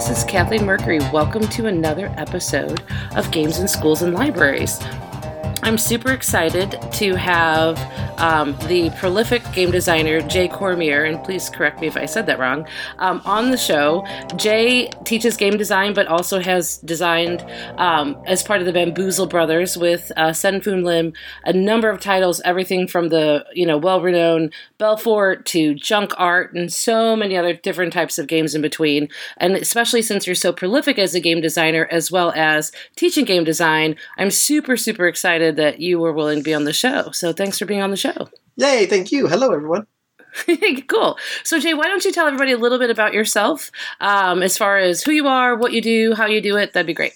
This is Kathleen Mercury. Welcome to another episode of Games in Schools and Libraries. I'm super excited to have um, the prolific game designer Jay Cormier, and please correct me if I said that wrong, um, on the show. Jay teaches game design, but also has designed, um, as part of the Bamboozle Brothers with uh, Sen Lim, a number of titles, everything from the you know well-renowned Belfort to Junk Art, and so many other different types of games in between. And especially since you're so prolific as a game designer, as well as teaching game design, I'm super super excited that you were willing to be on the show. So thanks for being on the show show. Yay, thank you. Hello, everyone. cool. So, Jay, why don't you tell everybody a little bit about yourself um, as far as who you are, what you do, how you do it? That'd be great.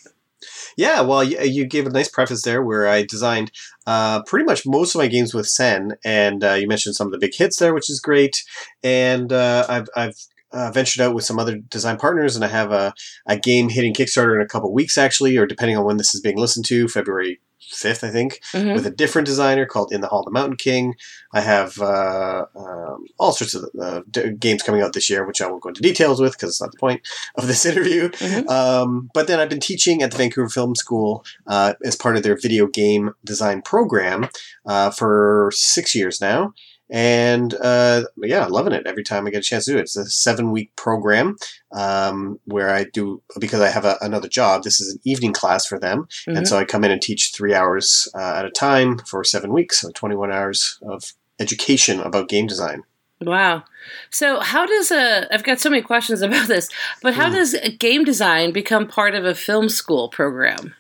Yeah, well, you, you gave a nice preface there where I designed uh, pretty much most of my games with Sen, and uh, you mentioned some of the big hits there, which is great. And uh, I've, I've uh, ventured out with some other design partners, and I have a, a game hitting Kickstarter in a couple weeks, actually, or depending on when this is being listened to, February fifth, I think, mm-hmm. with a different designer called In the Hall of the Mountain King. I have uh, um, all sorts of uh, d- games coming out this year, which I won't go into details with because it's not the point of this interview. Mm-hmm. Um, but then I've been teaching at the Vancouver Film School uh, as part of their video game design program uh, for six years now and uh, yeah, loving it every time I get a chance to do it. It's a seven week program um, where I do because I have a, another job. This is an evening class for them, mm-hmm. and so I come in and teach three hours uh, at a time for seven weeks, so twenty one hours of education about game design. Wow. So, how does a I've got so many questions about this, but how mm. does game design become part of a film school program?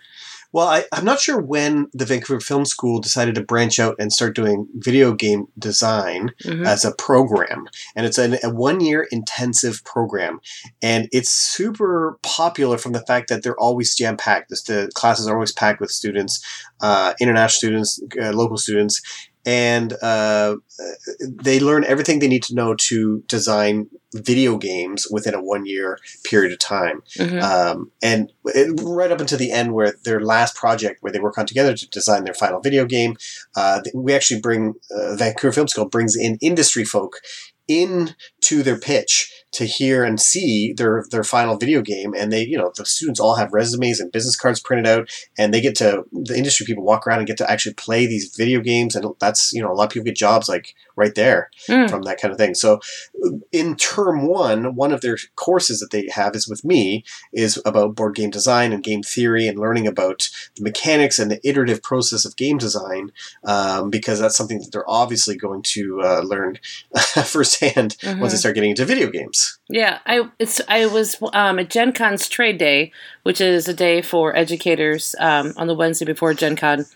Well, I, am not sure when the Vancouver Film School decided to branch out and start doing video game design mm-hmm. as a program. And it's an, a one year intensive program. And it's super popular from the fact that they're always jam packed. The classes are always packed with students, uh, international students, uh, local students and uh, they learn everything they need to know to design video games within a one year period of time. Mm-hmm. Um, and it, right up until the end, where their last project, where they work on together to design their final video game, uh, we actually bring uh, Vancouver Film School brings in industry folk into their pitch to hear and see their their final video game and they you know the students all have resumes and business cards printed out and they get to the industry people walk around and get to actually play these video games and that's you know a lot of people get jobs like right there mm. from that kind of thing so in term one one of their courses that they have is with me is about board game design and game theory and learning about the mechanics and the iterative process of game design um, because that's something that they're obviously going to uh, learn firsthand mm-hmm. once they start getting into video games. Yeah, I it's I was um, at Gen Con's Trade Day, which is a day for educators um, on the Wednesday before Gen Con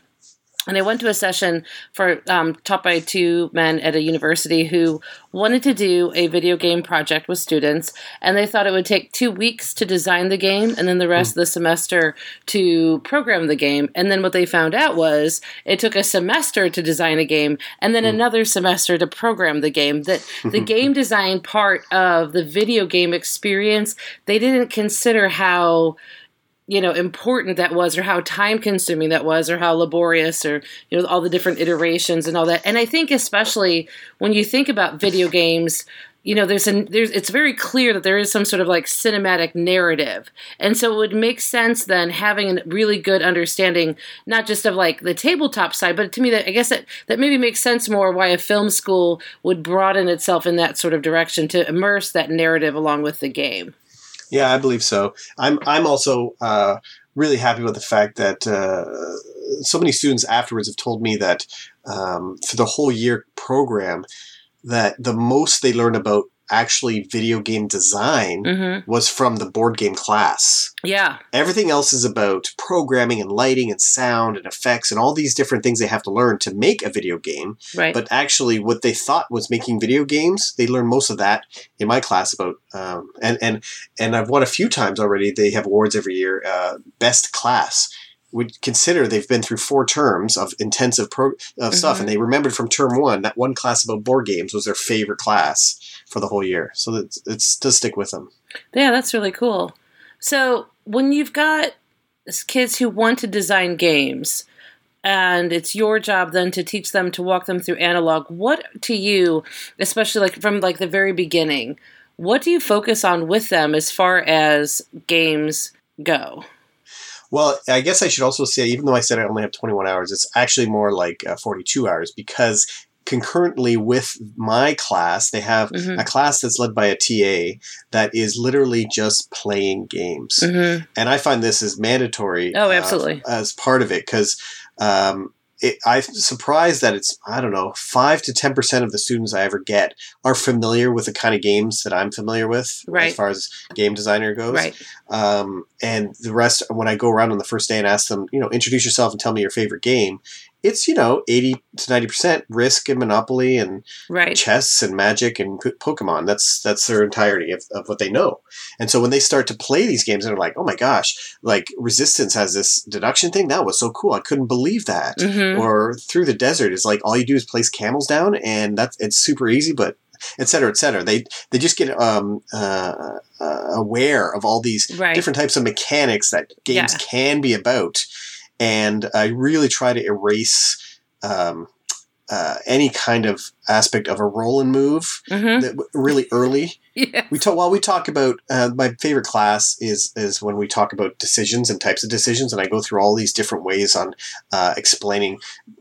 and I went to a session for um, taught by two men at a university who wanted to do a video game project with students, and they thought it would take two weeks to design the game, and then the rest mm. of the semester to program the game. And then what they found out was it took a semester to design a game, and then mm. another semester to program the game. That the game design part of the video game experience, they didn't consider how you know important that was or how time consuming that was or how laborious or you know all the different iterations and all that. And i think especially when you think about video games you know there's an there's it's very clear that there is some sort of like cinematic narrative. And so it would make sense then having a really good understanding not just of like the tabletop side but to me that i guess that that maybe makes sense more why a film school would broaden itself in that sort of direction to immerse that narrative along with the game yeah, I believe so. I'm I'm also uh, really happy with the fact that uh, so many students afterwards have told me that um, for the whole year program, that the most they learn about actually video game design mm-hmm. was from the board game class. Yeah. Everything else is about programming and lighting and sound and effects and all these different things they have to learn to make a video game. Right. But actually, what they thought was making video games, they learned most of that in my class about. Um, and and and I've won a few times already. They have awards every year. Uh, best class would consider they've been through four terms of intensive pro- of mm-hmm. stuff, and they remembered from term one that one class about board games was their favorite class for the whole year. So it's, it's to stick with them. Yeah, that's really cool. So when you've got kids who want to design games, and it's your job then to teach them to walk them through analog what to you especially like from like the very beginning what do you focus on with them as far as games go? Well, I guess I should also say, even though I said I only have 21 hours, it's actually more like uh, 42 hours because concurrently with my class, they have Mhm. a class that's led by a TA that is literally just playing games. Mm-hmm. And I find this is mandatory. Oh, uh, absolutely. as part of it because um, it, I'm surprised that it's I don't know five to ten percent of the students I ever get are familiar with the kind of games that I'm familiar with Right. as far as game designer goes. Right. Um, and the rest, when I go around on the first day and ask them, you know, introduce yourself and tell me your favorite game, it's, you know, 80 to 90% Risk and Monopoly and Right. chess and Magic and Pokemon. That's that's their entirety of, of what they know. And so when they start to play these games, they're like, oh my gosh, like Resistance has this deduction thing. That was so cool. I couldn't believe that. Mm-hmm. Or Through the Desert is like all you do is place camels down and that's it's super easy, but et cetera, et cetera. They they just get um, uh, uh, aware of all these Right. different types of mechanics that games Yeah. can be about. And I really try to erase um, uh, any kind of aspect of a roll and move Mm-hmm. that really early. Yeah. We talk while we talk about uh, my favorite class is is when we talk about decisions and types of decisions, and I go through all these different ways on uh, explaining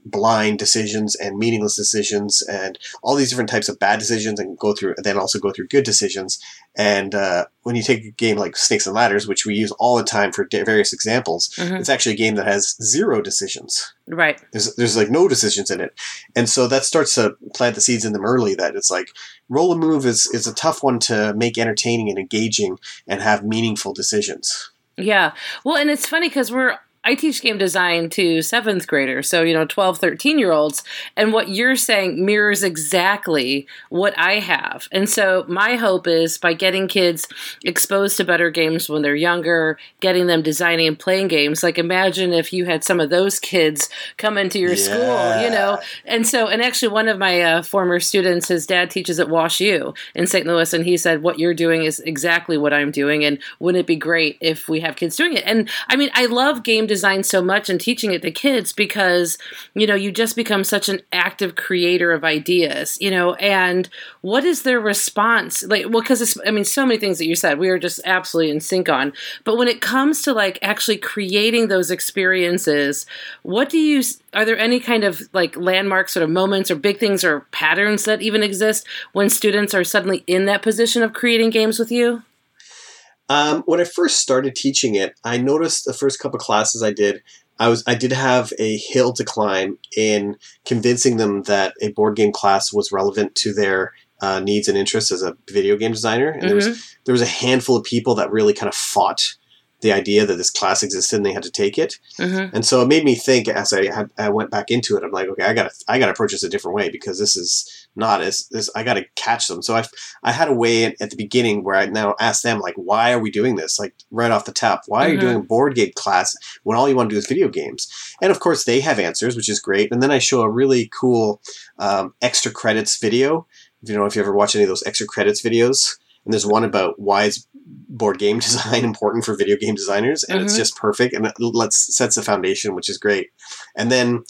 blind decisions and meaningless decisions and all these different types of bad decisions, and go through and then also go through good decisions. And uh, when you take a game like Snakes and Ladders, which we use all the time for various examples, Mhm. it's actually a game that has zero decisions. Right. There's there's like no decisions in it, and so that starts to plant the seeds in them early. That it's like roll and move is is a tough one to make entertaining and engaging and have meaningful decisions. Yeah. Well, and it's funny because we're I teach game design to seventh graders, so you know, 12, 13 year olds, and what you're saying mirrors exactly what I have. And so my hope is by getting kids exposed to better games when they're younger, getting them designing and playing games. Like imagine if you had some of those kids come into your school, you know. And so, and actually, one of my uh, former students, his dad teaches at Wash U in St. Louis, and he said, "What you're doing is exactly what I'm doing, and wouldn't it be great if we have kids doing it?" And I mean, I love game design so much and teaching it to kids because you know you just become such an active creator of ideas, you know. And what is their response? Like, well, because I mean, so many things that you said we are just absolutely in sync on. But when it comes to like actually creating those experiences, what do you? Are there any kind of like landmark sort of moments or big things or patterns that even exist when students are suddenly in that position of creating games with you? Um, when I first started teaching it, I noticed the first couple classes I did, I was I did have a hill to climb in convincing them that a board game class was relevant to their uh, needs and interests as a video game designer. And there was there was a handful of people that really kind of fought the idea that this class existed and they had to take it. Mm-hmm. And so it made me think as I had I went back into it. I'm like, okay, I got I got to approach this a different way because this is not as this. I got to catch them. So I I had a way at, at the beginning where I now ask them like, why are we doing this? Like right off the top, why are you Mhm. doing a board game class when all you want to do is video games? And of course they have answers, which is great. And then I show a really cool um, extra credits video. If you know if you ever watch any of those extra credits videos. And there's one about why is board game design important for video game designers, and it's Mhm. just perfect, and it lets sets the foundation, which is great. And then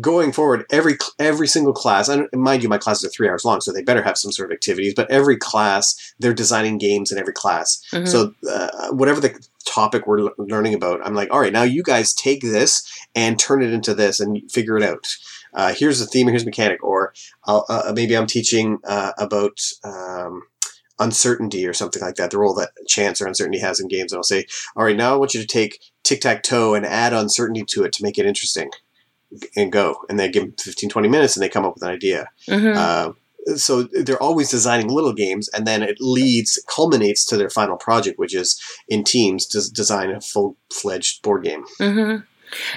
going forward, every every single class, and mind you, my classes are three hours long, so they better have some sort of activities. But every class, they're designing games in every class. Mhm. So uh, whatever the topic we're l- learning about, I'm like, all right, now you guys take this and turn it into this and figure it out. Uh, here's the theme, here's mechanic, or I'll, uh, maybe I'm teaching uh, about. Um, uncertainty or something like that the role that chance or uncertainty has in games and i'll say all right now i want you to take tic-tac-toe and add uncertainty to it to make it interesting and go. And they give them 15 20 minutes and they come up with an idea. Mhm. uh, so they're always designing little games and then it leads culminates to their final project which is in teams to design a full-fledged board game. Hmm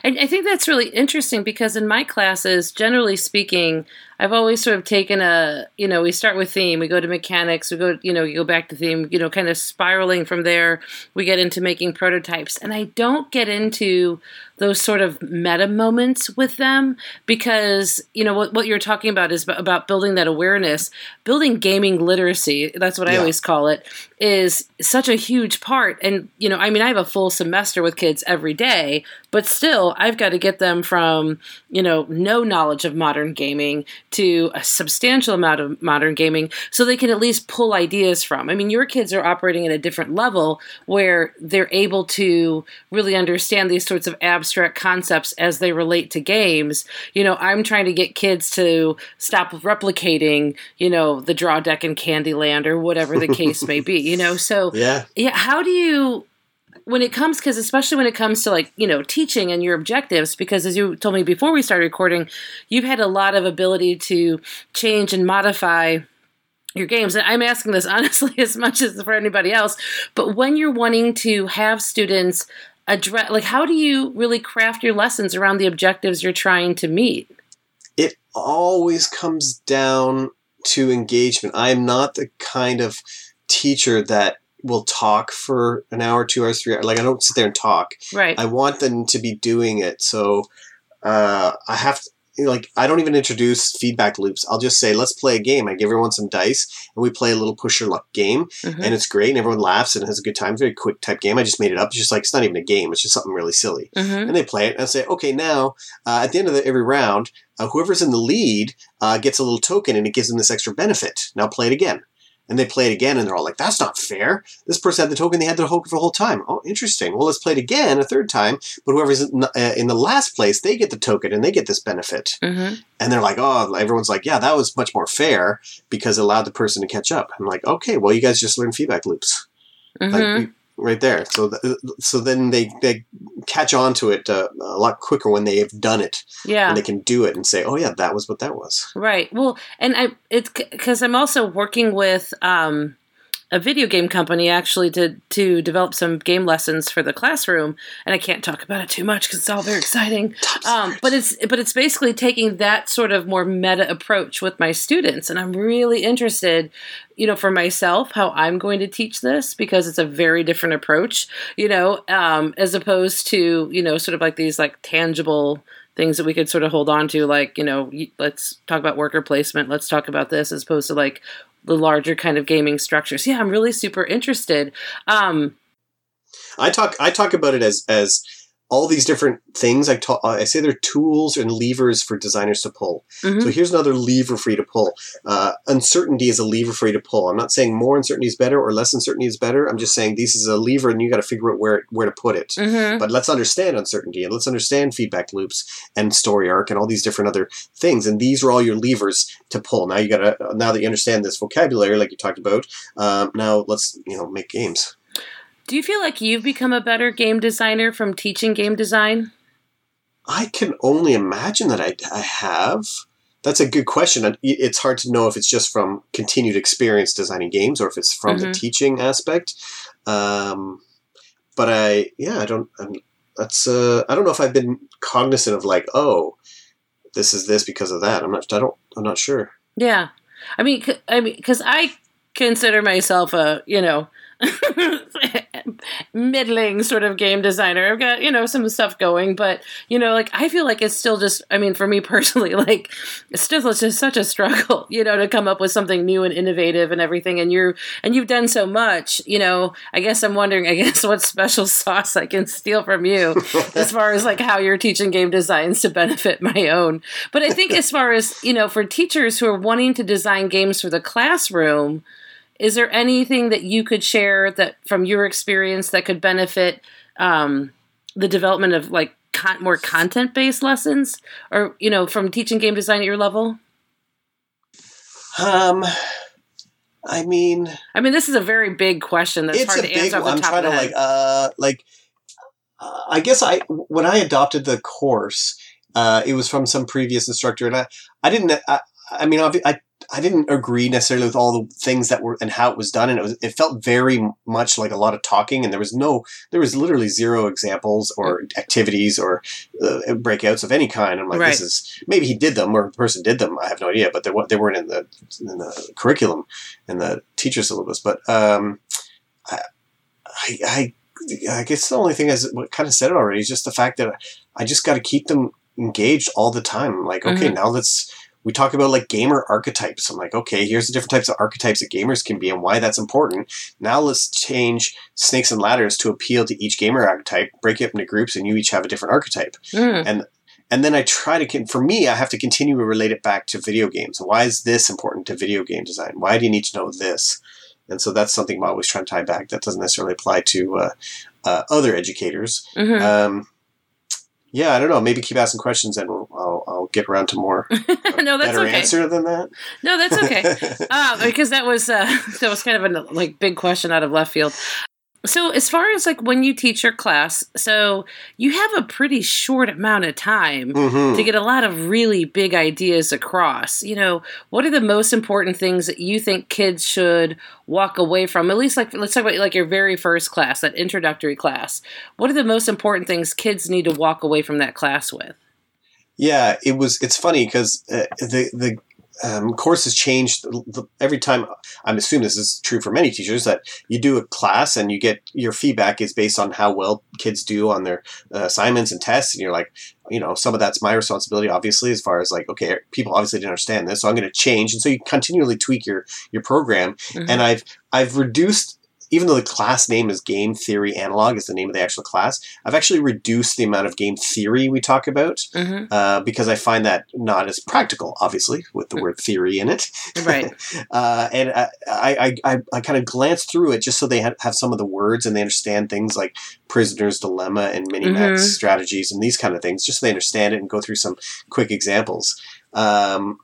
And I think that's really interesting because in my classes, generally speaking, I've always sort of taken a, you know, we start with theme, we go to mechanics, we go, you know, you go back to theme, you know, kind of spiraling from there. We get into making prototypes. And I don't get into those sort of meta moments with them because, you know, what, what you're talking about is about building that awareness, building gaming literacy. That's what I always call it is such a huge part. And, you know, I mean, I have a full semester with kids every day, but still, I've got to get them from, you know, no knowledge of modern gaming to a substantial amount of modern gaming so they can at least pull ideas from. I mean, your kids are operating at a different level where they're able to really understand these sorts of abstract concepts as they relate to games. You know, I'm trying to get kids to stop replicating, you know, the draw deck in Candyland or whatever the case may be, you know. So, yeah. Yeah, how do you when it comes because especially when it comes to like you know teaching and your objectives because as you told me before we started recording you've had a lot of ability to change and modify your games. And i'm asking this honestly as much as for anybody else but when you're wanting to have students address like how do you really craft your lessons around the objectives you're trying to meet? It always comes down to engagement. I'm not the kind of teacher that will talk for an hour, two hours, three hours. Like I don't sit there and talk. Right. I want them to be doing it. So uh, I have to, you know, like I don't even introduce feedback loops. I'll just say, let's play a game. I give everyone some dice and we play a little push your luck game. Mm-hmm. And it's great and everyone laughs and has a good time. Very quick type game. I just made it up. It's just like it's not even a game. It's just something really silly. Mm-hmm. And they play it and I say, okay, now uh, at the end of the, every round, uh, whoever's in the lead uh, gets a little token and it gives them this extra benefit. Now play it again and they play it again and they're all like, that's not fair. This person had the token, they had the token for the whole time. Oh, interesting. Well, let's play it again a third time, but whoever's in, uh, in the last place, they get the token and they get this benefit. Mm-hmm. And they're like, oh, everyone's like, yeah, that was much more fair because it allowed the person to catch up. I'm like, okay, well, you guys just learn feedback loops. Mm-hmm. Like, right there. So th- so then they they catch on to it uh, a lot quicker when they've done it. Yeah, and they can do it and say, "Oh yeah, that was what that was." Right. Well, and I it's because I'm also working with. Um, a video game company actually to to develop some game lessons for the classroom, and I can't talk about it too much because it's all very exciting. Um, but it's but it's basically taking that sort of more meta approach with my students, and I'm really interested, you know, for myself how I'm going to teach this because it's a very different approach, you know, um, as opposed to you know sort of like these like tangible things that we could sort of hold on to like you know let's talk about worker placement let's talk about this as opposed to like the larger kind of gaming structures. Yeah, I'm really super interested. Um, I talk I talk about it as as all these different things. I talk, I say they're tools and levers for designers to pull. Mm-hmm. So here's another lever for you to pull. Uh, uncertainty is a lever for you to pull. I'm not saying more uncertainty is better or less uncertainty is better. I'm just saying this is a lever and you got to figure out where where to put it. Mm-hmm. But let's understand uncertainty and let's understand feedback loops and story arc and all these different other things. And these are all your levers to pull. Now you got to now that you understand this vocabulary, like you talked about. Um, now let's you know make games. Do you feel like you've become a better game designer from teaching game design? I can only imagine that I, I have. That's a good question. It's hard to know if it's just from continued experience designing games or if it's from mm-hmm. the teaching aspect. Um, but I, yeah, I don't. I'm, that's. Uh, I don't know if I've been cognizant of like, oh, this is this because of that. I'm not. I don't. I'm not sure. Yeah, I mean, I mean, because I consider myself a you know middling sort of game designer. I've got, you know, some stuff going, but, you know, like I feel like it's still just, I mean, for me personally, like it's still it's just such a struggle, you know, to come up with something new and innovative and everything. And you're, and you've done so much, you know, I guess I'm wondering, I guess what special sauce I can steal from you as far as like how you're teaching game designs to benefit my own. But I think as far as, you know, for teachers who are wanting to design games for the classroom, is there anything that you could share that from your experience that could benefit um, the development of like con- more content based lessons, or you know, from teaching game design at your level? Um, I mean, I mean, this is a very big question that's hard to answer. I'm trying to like, uh, like, uh, I guess I when I adopted the course, uh, it was from some previous instructor, and I, I didn't, I, I mean, I I didn't agree necessarily with all the things that were and how it was done, and it was it felt very much like a lot of talking, and there was no there was literally zero examples or activities or uh, breakouts of any kind. I'm like, right. this is maybe he did them or the person did them. I have no idea, but they they weren't in the in the curriculum in the teacher syllabus. But um, I, I I guess the only thing is what kind of said it already is just the fact that I just got to keep them engaged all the time. Like, okay, mm-hmm. now let's we talk about like gamer archetypes. I'm like, okay, here's the different types of archetypes that gamers can be and why that's important. Now let's change snakes and ladders to appeal to each gamer archetype, break it up into groups, and you each have a different archetype. Mm. And and then I try to, for me, I have to continue to relate it back to video games. Why is this important to video game design? Why do you need to know this? And so that's something I'm always trying to tie back. That doesn't necessarily apply to uh, uh, other educators. Mhm. Um, yeah, I don't know. Maybe keep asking questions, and I'll, I'll get around to more no, that's better okay. answer than that. No, that's okay. um, because that was uh, that was kind of a like big question out of left field. So, as far as like when you teach your class, so you have a pretty short amount of time Mhm. to get a lot of really big ideas across. You know, what are the most important things that you think kids should walk away from? At least, like, let's talk about like your very first class, that introductory class. What are the most important things kids need to walk away from that class with? Yeah, it was. It's funny because uh, the the um, course has changed the- the- every time. I'm assuming this is true for many teachers that you do a class and you get your feedback is based on how well kids do on their uh, assignments and tests, and you're like, you know, some of that's my responsibility, obviously, as far as like, okay, people obviously didn't understand this, so I'm going to change, and so you continually tweak your your program. Mhm. And I've I've reduced. Even though the class name is Game Theory Analog, is the name of the actual class, I've actually reduced the amount of game theory we talk about Mhm. uh, because I find that not as practical, obviously, with the word theory in it. Right. uh, and I, I, I, I kind of glance through it just so they have, have some of the words and they understand things like prisoner's dilemma and Minimax Mhm. strategies and these kind of things, just so they understand it and go through some quick examples. Um,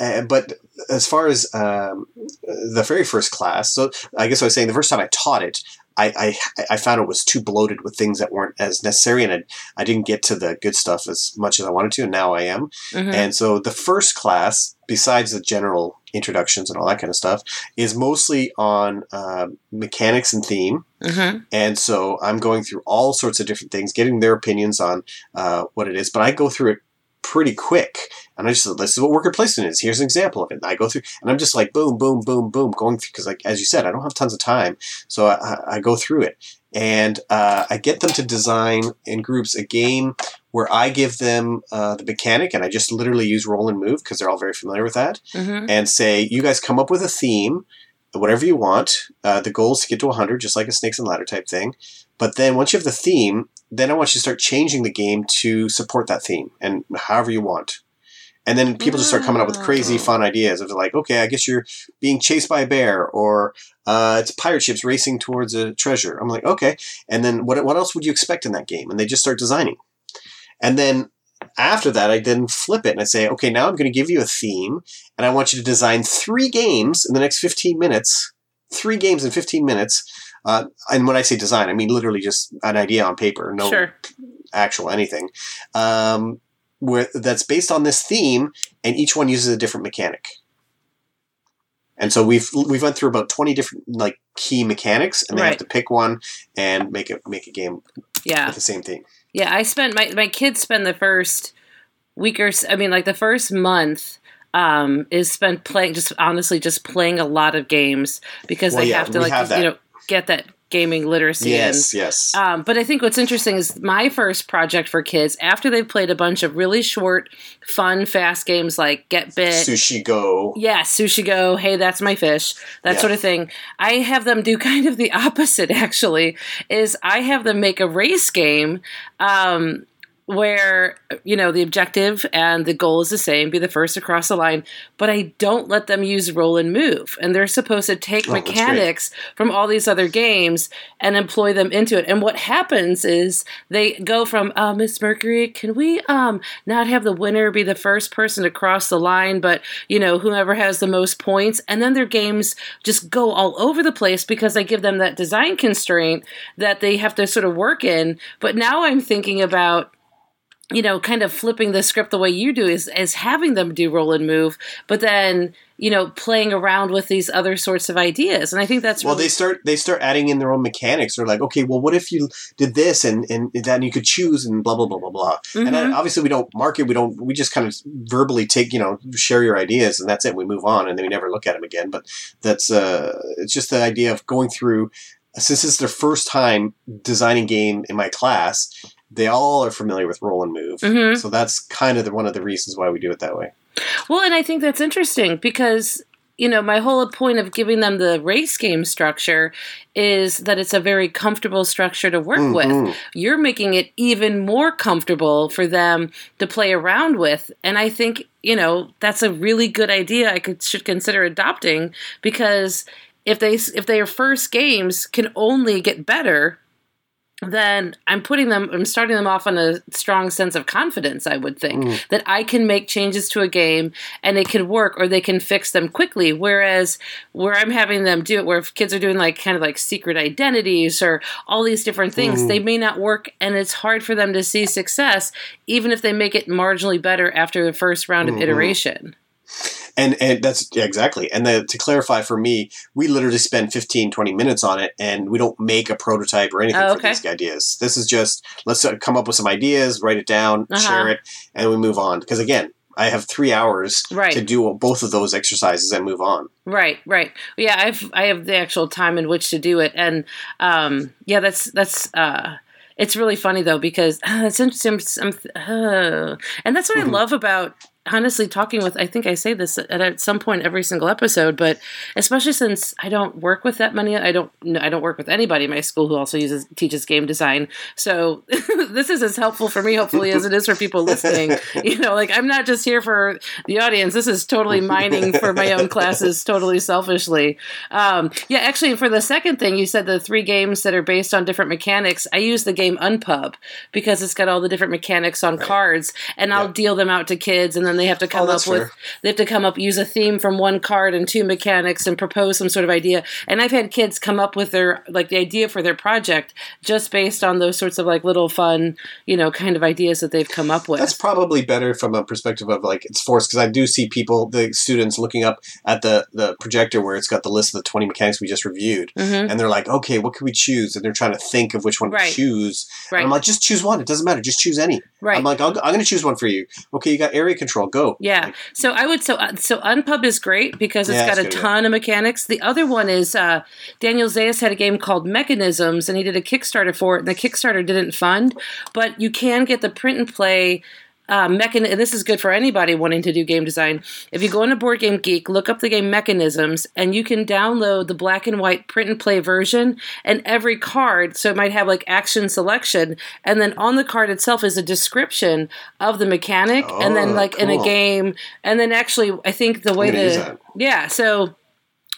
uh, but as far as um, the very first class, so I guess I was saying the first time I taught it, I, I, I found it was too bloated with things that weren't as necessary, and I, I didn't get to the good stuff as much as I wanted to, and now I am. Mhm. And so the first class, besides the general introductions and all that kind of stuff, is mostly on uh, mechanics and theme. Mhm. And so I'm going through all sorts of different things, getting their opinions on uh, what it is. But I go through it pretty quick. And I just said, this is what worker placement is. Here's an example of it. And I go through, and I'm just like, boom, boom, boom, boom, going through, because like, as you said, I don't have tons of time. So I, I- I go through it. And uh, I get them to design in groups a game where I give them uh, the mechanic, and I just literally use roll and move because they're all very familiar with that Mhm. and say, you guys come up with a theme, whatever you want. Uh, the goal is to get to 100, just like a snakes and ladder type thing. But then once you have the theme, then I want you to start changing the game to support that theme and however you want. And then people just start coming up with crazy Oh. fun ideas of like, okay, I guess you're being chased by a bear, or uh, it's pirate ships racing towards a treasure. I'm like, okay. And then what, what else would you expect in that game? And they just start designing. And then after that, I then flip it and I say, okay, now I'm going to give you a theme, and I want you to design three games in the next 15 minutes. Three games in 15 minutes. Uh, and when I say design, I mean literally just an idea on paper, no Sure. actual anything. Um, where that's based on this theme, and each one uses a different mechanic. And so we've we've went through about twenty different like key mechanics, and they have to pick one and make it make a game Yeah. with the same theme. Yeah, I spent my my kids spend the first week or I mean like the first month um is spent playing just honestly just playing a lot of games because Well, they yeah, have to like have you know get that gaming literacy. Yes, yes. Um, but I think what's interesting is my first project for kids after they've played a bunch of really short, fun, fast games like Get Bit, Sushi Go. yeah, sushi go, hey, that's my fish, that Yeah. sort of thing. I have them do kind of the opposite actually, is I have them make a race game um where you know the objective and the goal is the same be the first across the line but i don't let them use roll and move. And they're supposed to take Oh, mechanics from all these other games and employ them into it. And what happens is they go from uh, miss mercury can we um not have the winner be the first person to cross the line but you know whoever has the most points? And then their games just go all over the place because i give them that design constraint that they have to sort of work in. But now i'm thinking about you know, kind of flipping the script the way you do is is having them do roll and move, but then you know playing around with these other sorts of ideas, and I think that's Well, really, they start they start adding in their own mechanics. They're like, okay, well, what if you did this and and then you could choose and blah blah blah blah blah. And Mhm. then, obviously, we don't market. We don't. We just kind of verbally take, you know, share your ideas, and that's it. We move on, and then we never look at them again. But that's uh, it's just the idea of going through. Since it's their first time designing game in my class, they all are familiar with roll and move. Mhm. So that's kind of the, one of the reasons why we do it that way. Well, and I think that's interesting because you know, my whole point of giving them the race game structure is that it's a very comfortable structure to work Mhm. with. You're making it even more comfortable for them to play around with. And I think, you know, that's a really good idea I could should consider adopting because if they if their first games can only get better then I'm putting them, I'm starting them off on a strong sense of confidence, I would think, Mm. that I can make changes to a game and it can work or they can fix them quickly. Whereas where I'm having them do it, where if kids are doing like kind of like secret identities or all these different things, Mm. they may not work and it's hard for them to see success, even if they make it marginally better after the first round of Mhm. iteration. And and that's yeah, exactly. And the, to clarify for me, we literally spend 15, 20 minutes on it, and we don't make a prototype or anything Oh, for these ideas. This is just let's uh, come up with some ideas, write it down, Uh-huh. share it, and we move on. Because again, I have three hours Right. to do both of those exercises and move on. Right, right. Yeah, I've I have the actual time in which to do it, and um, yeah, that's that's uh, it's really funny though because uh, it's interesting, I'm, uh, and that's what Mhm. I love about honestly talking with. I think I say this at, at some point every single episode, but especially since I don't work with that many, I don't I don't work with anybody in my school who also uses teaches game design. So this is as helpful for me, hopefully, as it is for people listening. You know, like I'm not just here for the audience. This is totally mining for my own classes, totally selfishly. Um, yeah, actually, for the second thing, you said the three games that are based on different mechanics. I use the game Unpub because it's got all the different mechanics on cards, and I'll deal them out to kids, and then they have to come up that's with fair. they have to come up use a theme from one card and two mechanics and propose some sort of idea. And I've had kids come up with their like the idea for their project just based on those sorts of like little fun, you know, kind of ideas that they've come up with. That's probably better from a perspective of like it's forced because I do see people, the students, looking up at the the projector where it's got the list of the twenty mechanics we just reviewed, Mhm. and they're like, okay, what can we choose? And they're trying to think of which one Right. to choose. And Right. I'm like, just choose one. It doesn't matter. Just choose any. right. I'm like, I'm going to choose one for you. Okay, you got area control. Go. Yeah. So I would so uh, so Unpub is great because it's Yeah, got a good, ton of mechanics. The other one is uh, Daniel Zayas had a game called Mechanisms, and he did a Kickstarter for it. And the Kickstarter didn't fund, but you can get the print and play. Uh, mechan- and this is good for anybody wanting to do game design. If you go into Board Game Geek, look up the game Mechanisms, and you can download the black and white print and play version. And every card, so it might have like action selection, and then on the card itself is a description of the mechanic, and then Oh, like in a game, and then actually, I think the way that. yeah, so.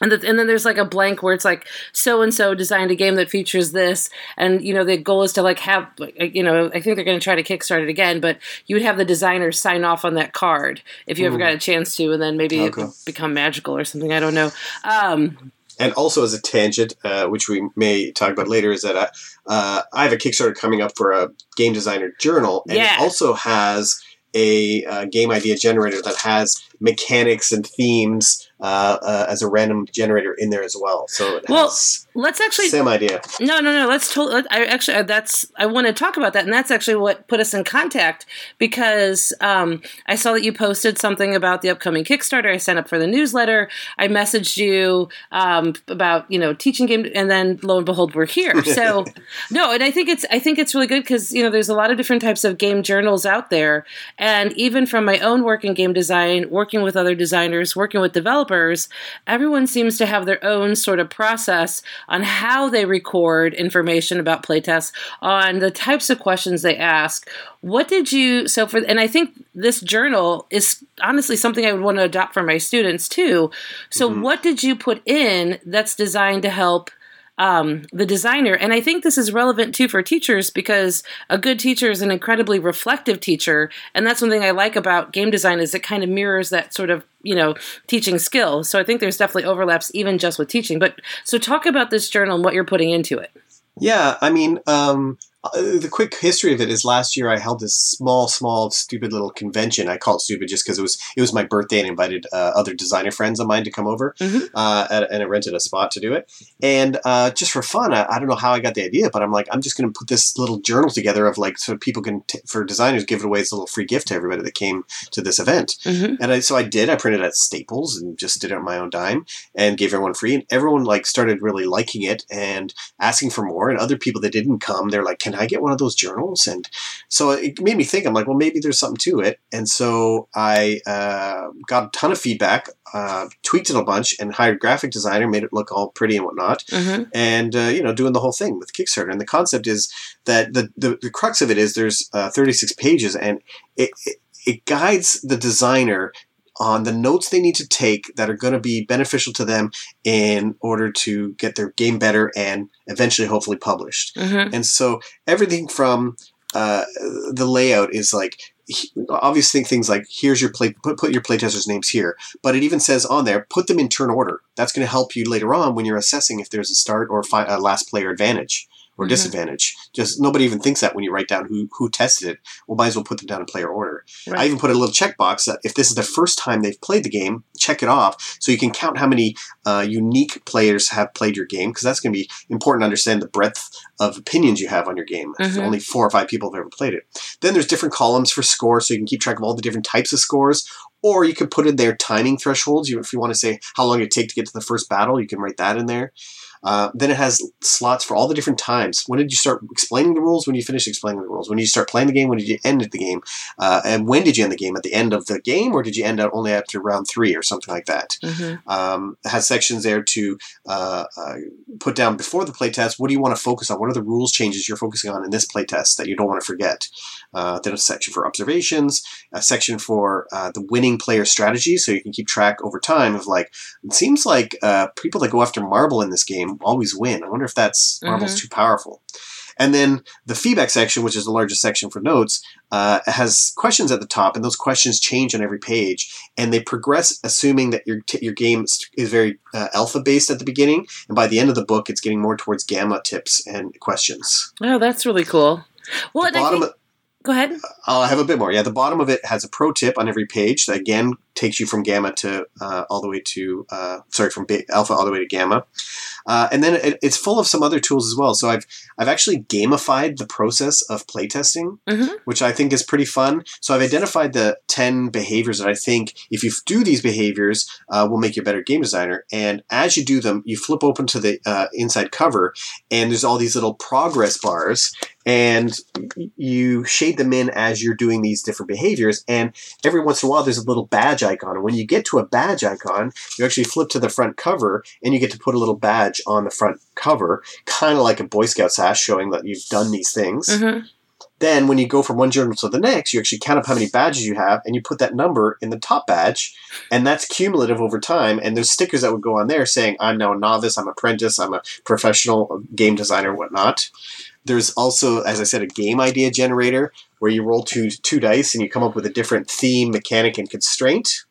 And, the, and then there's like a blank where it's like so and so designed a game that features this, and you know the goal is to like have like, you know I think they're going to try to kickstart it again, but you would have the designer sign off on that card if you ever got a chance to, and then maybe it Okay. would become magical or something. I don't know. Um, And also, as a tangent, uh, which we may talk about later, is that I, uh, I have a Kickstarter coming up for a game designer journal, and Yeah. it also has a uh, game idea generator that has mechanics and themes uh, uh, as a random generator in there as well. So it Well, let's actually same idea. No, no, no. Let's totally. I actually uh, that's I want to talk about that, and that's actually what put us in contact because um, I saw that you posted something about the upcoming Kickstarter. I signed up for the newsletter. I messaged you um, about you know teaching game, and then lo and behold, we're here. So no, and I think it's I think it's really good because you know there's a lot of different types of game journals out there, and even from my own work in game design, working with other designers, working with developers, everyone seems to have their own sort of process on how they record information about playtests, on the types of questions they ask. What did you so for and I think this journal is honestly something I would want to adopt for my students too. So Mhm. what did you put in that's designed to help um, the designer. And I think this is relevant too for teachers because a good teacher is an incredibly reflective teacher. And that's one thing I like about game design is it kind of mirrors that sort of, you know, teaching skill. So I think there's definitely overlaps even just with teaching. But so talk about this journal and what you're putting into it. Yeah, I mean, um, uh, the quick history of it is last year I held this small, small, stupid little convention. I call it stupid just because it was it was my birthday and invited uh, other designer friends of mine to come over, Mhm. uh, and, and I rented a spot to do it. And uh, just for fun, I, I don't know how I got the idea, but I'm like, I'm just going to put this little journal together of like so people can t- for designers give it away as a little free gift to everybody that came to this event. Mm-hmm. And I, so I did. I printed it at Staples and just did it on my own dime and gave everyone free. And everyone like started really liking it and asking for more. And other people that didn't come, they're like, "Can can I get one of those journals? And so it made me think. I'm like, well, maybe there's something to it. And so I uh, got a ton of feedback, uh, tweaked it a bunch, and hired a graphic designer, made it look all pretty and whatnot, Mm-hmm. and uh, you know, doing the whole thing with Kickstarter. And the concept is that the the, the crux of it is there's uh, 36 pages, and it, it it guides the designer on the notes they need to take that are going to be beneficial to them in order to get their game better and eventually hopefully published. Mm-hmm. And so everything from uh, the layout is like obviously things like here's your play put, put your playtesters names here but it even says on there put them in turn order that's going to help you later on when you're assessing if there's a start or fi- a last player advantage or disadvantage just nobody even thinks that when you write down who who tested it well might as well put them down in player order I even put a little checkbox that if this is the first time they've played the game, check it off so you can count how many uh, unique players have played your game because that's going to be important to understand the breadth of opinions you have on your game. If Mhm. only four or five people have ever played it. Then there's different columns for scores so you can keep track of all the different types of scores. Or you could put in their timing thresholds. You, if you want to say how long it take to get to the first battle, you can write that in there. Uh, then it has slots for all the different times. When did you start explaining the rules? When did you finish explaining the rules? When did you start playing the game? When did you end the game? Uh, and when did you end the game? At the end of the game, or did you end out only after round three, or something like that? Mm-hmm. Um, it has sections there to uh, uh, put down before the playtest. What do you want to focus on? What are the rules changes you're focusing on in this playtest that you don't want to forget? Uh, then a section for observations, a section for uh, the winning player strategy, so you can keep track over time of like it seems like uh, people that go after marble in this game always win. I wonder if that's marble's too powerful. And then the feedback section, which is the largest section for notes, uh, has questions at the top, and those questions change on every page, and they progress, assuming that your t- your game is- very uh, alpha based at the beginning, and by the end of the book, it's getting more towards gamma tips and questions. Oh, that's really cool. Well, The and I bottom, think, go ahead. I'll have a bit more. Yeah, the bottom of it has a pro tip on every page that again takes you from gamma to uh, all the way to uh, sorry from alpha all the way to gamma, uh, and then it, it's full of some other tools as well. So I've I've actually gamified the process of playtesting, Mhm. which I think is pretty fun. So I've identified the ten behaviors that I think if you do these behaviors uh, will make you a better game designer. And as you do them, you flip open to the uh, inside cover, and there's all these little progress bars and you shade them in as you're doing these different behaviors. And every once in a while, there's a little badge icon. And when you get to a badge icon, you actually flip to the front cover and you get to put a little badge on the front cover, kind of like a Boy Scout sash showing that you've done these things. Mm-hmm. Then, when you go from one journal to the next, you actually count up how many badges you have and you put that number in the top badge. And that's cumulative over time. And there's stickers that would go on there saying, I'm now a novice, I'm apprentice, I'm a professional game designer, whatnot. There's also, as I said, a game idea generator where you roll two two dice and you come up with a different theme, mechanic, and constraint.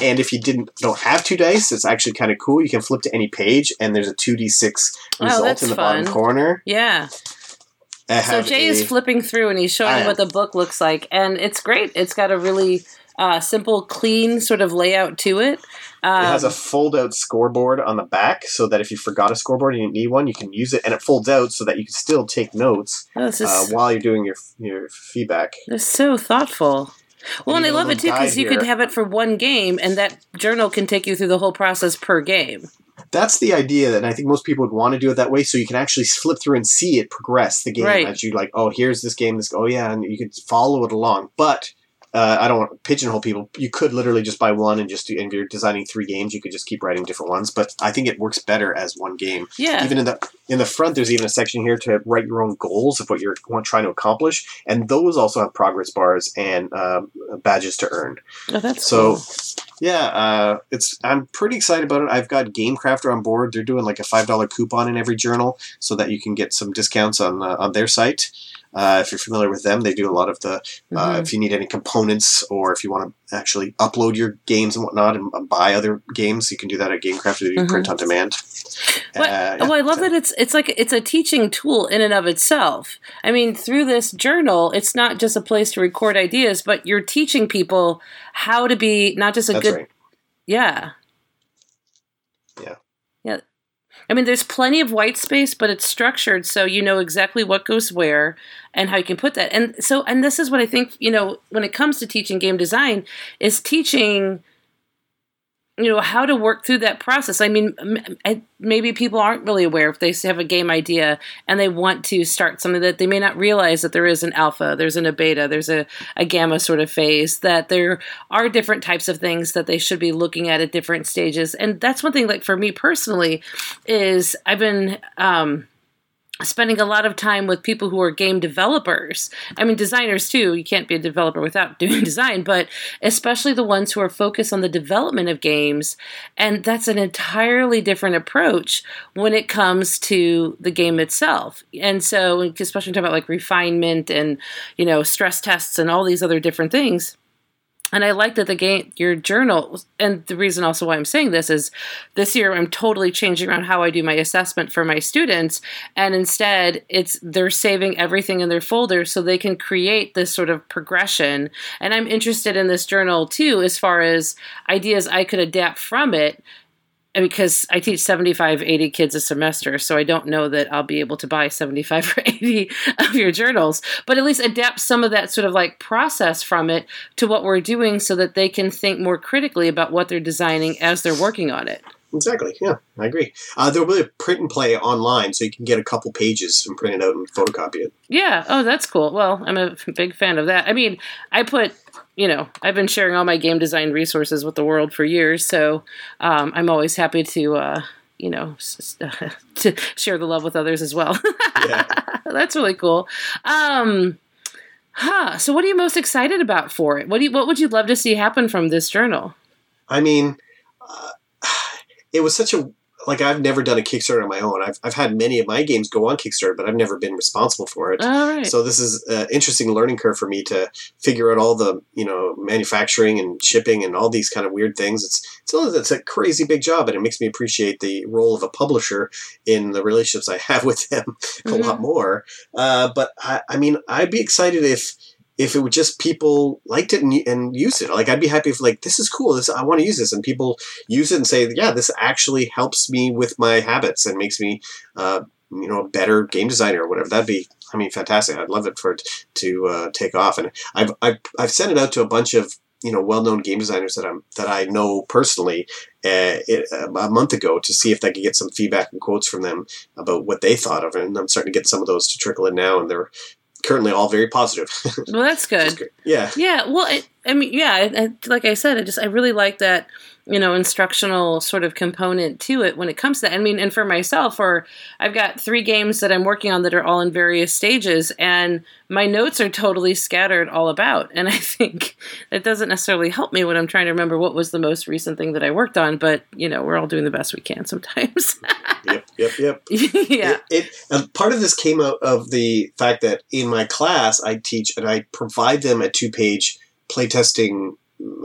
And if you didn't don't have two dice, it's actually kind of cool. You can flip to any page, and there's a two d six result that's in the bottom corner. Yeah. So Jay is flipping through and he's showing I what the book looks like, and it's great. It's got a really uh, simple, clean sort of layout to it. Um, It has a fold out scoreboard on the back so that if you forgot a scoreboard and you need one, you can use it and it folds out so that you can still take notes oh, is uh, while you're doing your your feedback. they're so thoughtful. Well, and I love it too because you could have it for one game, and that journal can take you through the whole process per game. That's the idea, and I think most people would want to do it that way so you can actually flip through and see it progress the game Right. as you like, oh, here's this game, this, oh yeah, and you could follow it along. But uh, I don't want to pigeonhole people. You could literally just buy one and just do, and if you're designing three games, you could just keep writing different ones. But I think it works better as one game. Yeah. even in the in the front there's even a section here to write your own goals of what you're want, trying to accomplish and those also have progress bars and um, badges to earn oh, that's so cool. yeah uh, it's i'm pretty excited about it i've got gamecrafter on board they're doing like a five dollar coupon in every journal so that you can get some discounts on uh, on their site uh, if you're familiar with them, they do a lot of the. Uh, Mhm. If you need any components, or if you want to actually upload your games and whatnot, and uh, buy other games, you can do that at Gamecraft. They do Mhm. print on demand. What- Uh, well, I love so- that it's it's like it's a teaching tool in and of itself. I mean, through this journal, it's not just a place to record ideas, but you're teaching people how to be not just a That's good right. yeah. Yeah. Yeah. I mean, there's plenty of white space, but it's structured so you know exactly what goes where and how you can put that. And so, and this is what I think, you know, when it comes to teaching game design, is teaching you know how to work through that process. I mean maybe people aren't really aware if they have a game idea and they want to start something that they may not realize that there is an alpha there's an a beta there's a, a gamma sort of phase that there are different types of things that they should be looking at at different stages. And that's one thing like for me personally is i've been um, spending a lot of time with people who are game developers. I mean, designers too. You can't be a developer without doing design, but especially the ones who are focused on the development of games. And that's an entirely different approach when it comes to the game itself. And so, especially talking about like refinement and, you know, stress tests and all these other different things and I like that the game, your journal, and the reason also why I'm saying this is this year I'm totally changing around how I do my assessment for my students. And instead, it's they're saving everything in their folder so they can create this sort of progression. And I'm interested in this journal too, as far as ideas I could adapt from it because I teach 75, 80 kids a semester, so I don't know that I'll be able to buy 75 or 80 of your journals, but at least adapt some of that sort of like process from it to what we're doing so that they can think more critically about what they're designing as they're working on it. Exactly. Yeah, I agree. Uh, there will be a print and play online, so you can get a couple pages and print it out and photocopy it. Yeah. Oh, that's cool. Well, I'm a big fan of that. I mean, I put you know, I've been sharing all my game design resources with the world for years, so um, I'm always happy to, uh, you know, to share the love with others as well. yeah. That's really cool. Um, huh. So, what are you most excited about for it? What do you, What would you love to see happen from this journal? I mean, uh, it was such a like I've never done a Kickstarter on my own. I've, I've had many of my games go on Kickstarter, but I've never been responsible for it. So this is an interesting learning curve for me to figure out all the you know manufacturing and shipping and all these kind of weird things. It's it's a, it's a crazy big job, and it makes me appreciate the role of a publisher in the relationships I have with them a mm-hmm. lot more. Uh, but I, I mean, I'd be excited if if it would just people liked it and, and used it. Like I'd be happy if like this is cool. This I want to use this, and people use it and say, yeah, this actually helps me with my habits and makes me, uh, you know, a better game designer or whatever. That'd be, I mean, fantastic. I'd love it for it to uh, take off. And I've, I've I've sent it out to a bunch of you know well-known game designers that I'm that I know personally uh, it, a month ago to see if I could get some feedback and quotes from them about what they thought of it. And I'm starting to get some of those to trickle in now, and they're currently all very positive. well, that's good. Yeah. Yeah. Well, it, I mean, yeah. I, I, like I said, I just I really like that you know instructional sort of component to it when it comes to that. I mean, and for myself, or I've got three games that I'm working on that are all in various stages, and my notes are totally scattered all about. And I think it doesn't necessarily help me when I'm trying to remember what was the most recent thing that I worked on. But you know, we're all doing the best we can sometimes. yep, yep, yep. yeah. It, it part of this came out of the fact that in my class I teach and I provide them a two page playtesting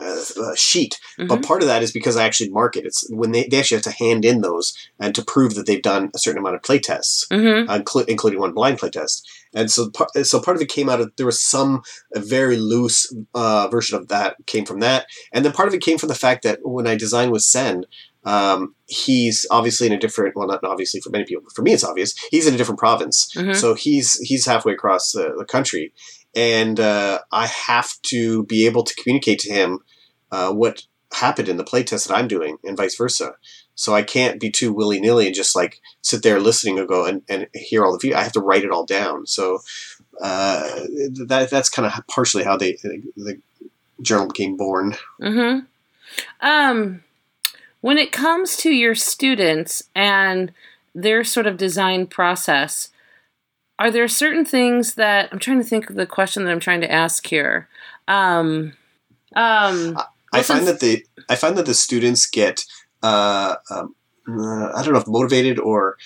uh, sheet. Mm-hmm. But part of that is because I actually mark it. It's when they, they actually have to hand in those and to prove that they've done a certain amount of playtests, mm-hmm. uh, cl- including one blind playtest. And so, part, so part of it came out of there was some very loose uh, version of that came from that, and then part of it came from the fact that when I designed with Sen, um, he's obviously in a different well not obviously for many people but for me it's obvious he's in a different province mm-hmm. so he's he's halfway across the, the country and uh, I have to be able to communicate to him uh, what happened in the playtest that I'm doing, and vice versa. So I can't be too willy nilly and just like sit there listening and go and, and hear all the view. I have to write it all down. So uh, that that's kind of partially how they the journal became born. Hmm. Um, when it comes to your students and their sort of design process, are there certain things that I'm trying to think of the question that I'm trying to ask here? Um, um, I find that the I find that the students get uh, um, uh, I don't know if motivated or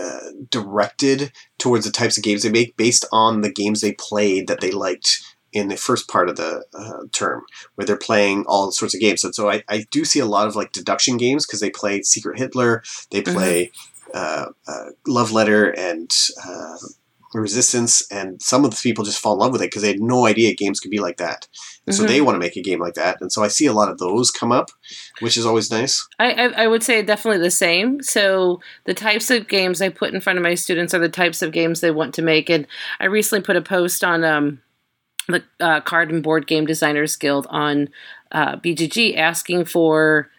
uh, directed towards the types of games they make based on the games they played that they liked in the first part of the uh, term, where they're playing all sorts of games. And so I, I do see a lot of like deduction games because they play Secret Hitler, they mm-hmm. play mm-hmm. Love Letter, and resistance and some of the people just fall in love with it because they had no idea games could be like that. And mm-hmm. so they want to make a game like that and so i see a lot of those come up which is always nice. I, I, I, would say definitely the same. So the types of games i put in front of my students are the types of games they want to make and i recently put a post on um, the uh, card and board game designers guild on uh, bgg asking for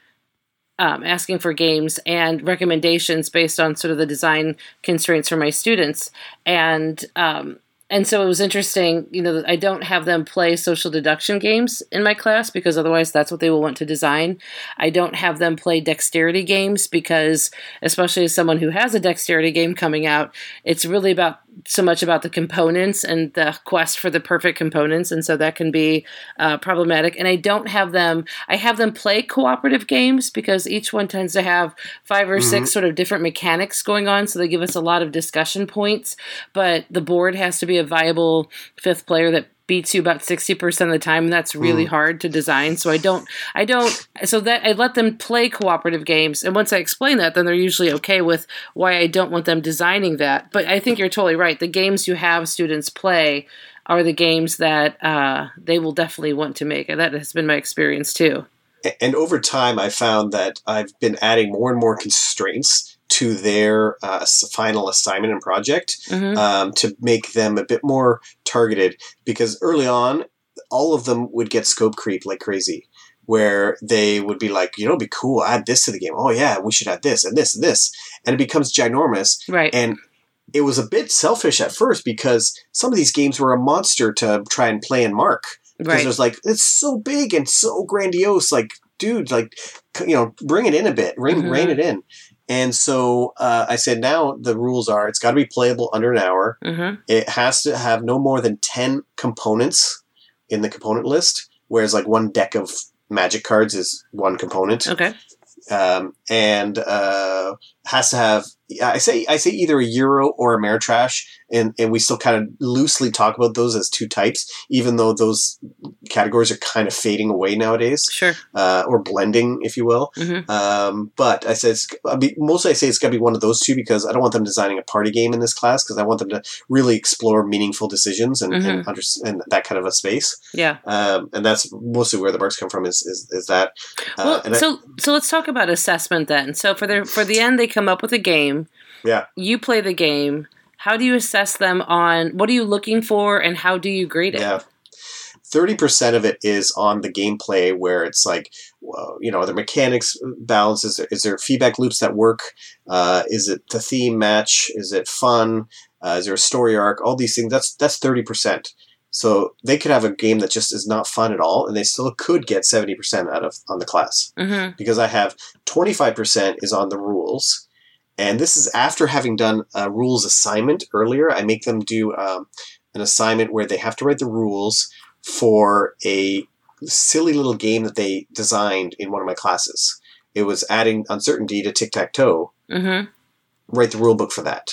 um, asking for games and recommendations based on sort of the design constraints for my students. And um, and so it was interesting, you know, I don't have them play social deduction games in my class because otherwise that's what they will want to design. I don't have them play dexterity games because, especially as someone who has a dexterity game coming out, it's really about so much about the components and the quest for the perfect components, and so that can be uh, problematic. And I don't have them. I have them play cooperative games because each one tends to have five or mm-hmm. six sort of different mechanics going on, so they give us a lot of discussion points. But the board has to be a viable fifth player that beats you about 60% of the time and that's really mm. hard to design. So i don't i don't so that i let them play cooperative games and once i explain that then they're usually okay with why i don't want them designing that. But i think you're totally right. The games you have students play are the games that uh, they will definitely want to make and that has been my experience too. And over time i found that i've been adding more and more constraints to their uh, final assignment and project mm-hmm. um, to make them a bit more targeted because early on all of them would get scope creep like crazy where they would be like you know it'd be cool add this to the game oh yeah we should add this and this and this and it becomes ginormous right and it was a bit selfish at first because some of these games were a monster to try and play and mark because right. it was like it's so big and so grandiose like dude like you know bring it in a bit rein, mm-hmm. rein it in and so uh, I said, now the rules are it's got to be playable under an hour. Mm-hmm. It has to have no more than 10 components in the component list, whereas like one deck of magic cards is one component. Okay. Um, and uh, has to have I say I say either a euro or a Ameritrash, and and we still kind of loosely talk about those as two types, even though those categories are kind of fading away nowadays. Sure. Uh, or blending, if you will. Mm-hmm. Um, but I said it's, I mean, mostly I say it's got to be one of those two because I don't want them designing a party game in this class because I want them to really explore meaningful decisions and mm-hmm. and, understand that kind of a space. Yeah. Um, and that's mostly where the marks come from. Is is, is that? Uh, well, so I, so let's talk about assessment then. So for the for the end, they come up with a game. Yeah. You play the game. How do you assess them on what are you looking for and how do you grade it? Yeah. 30% of it is on the gameplay where it's like, well, you know, are there mechanics balance? Is there, is there feedback loops that work? Uh, is it the theme match? Is it fun? Uh, is there a story arc? All these things. That's that's 30%. So they could have a game that just is not fun at all, and they still could get 70% out of on the class. Mm-hmm. Because I have 25% is on the rules, and this is after having done a rules assignment earlier. I make them do um, an assignment where they have to write the rules for a silly little game that they designed in one of my classes. It was adding uncertainty to tic tac toe. Mm-hmm. Write the rule book for that.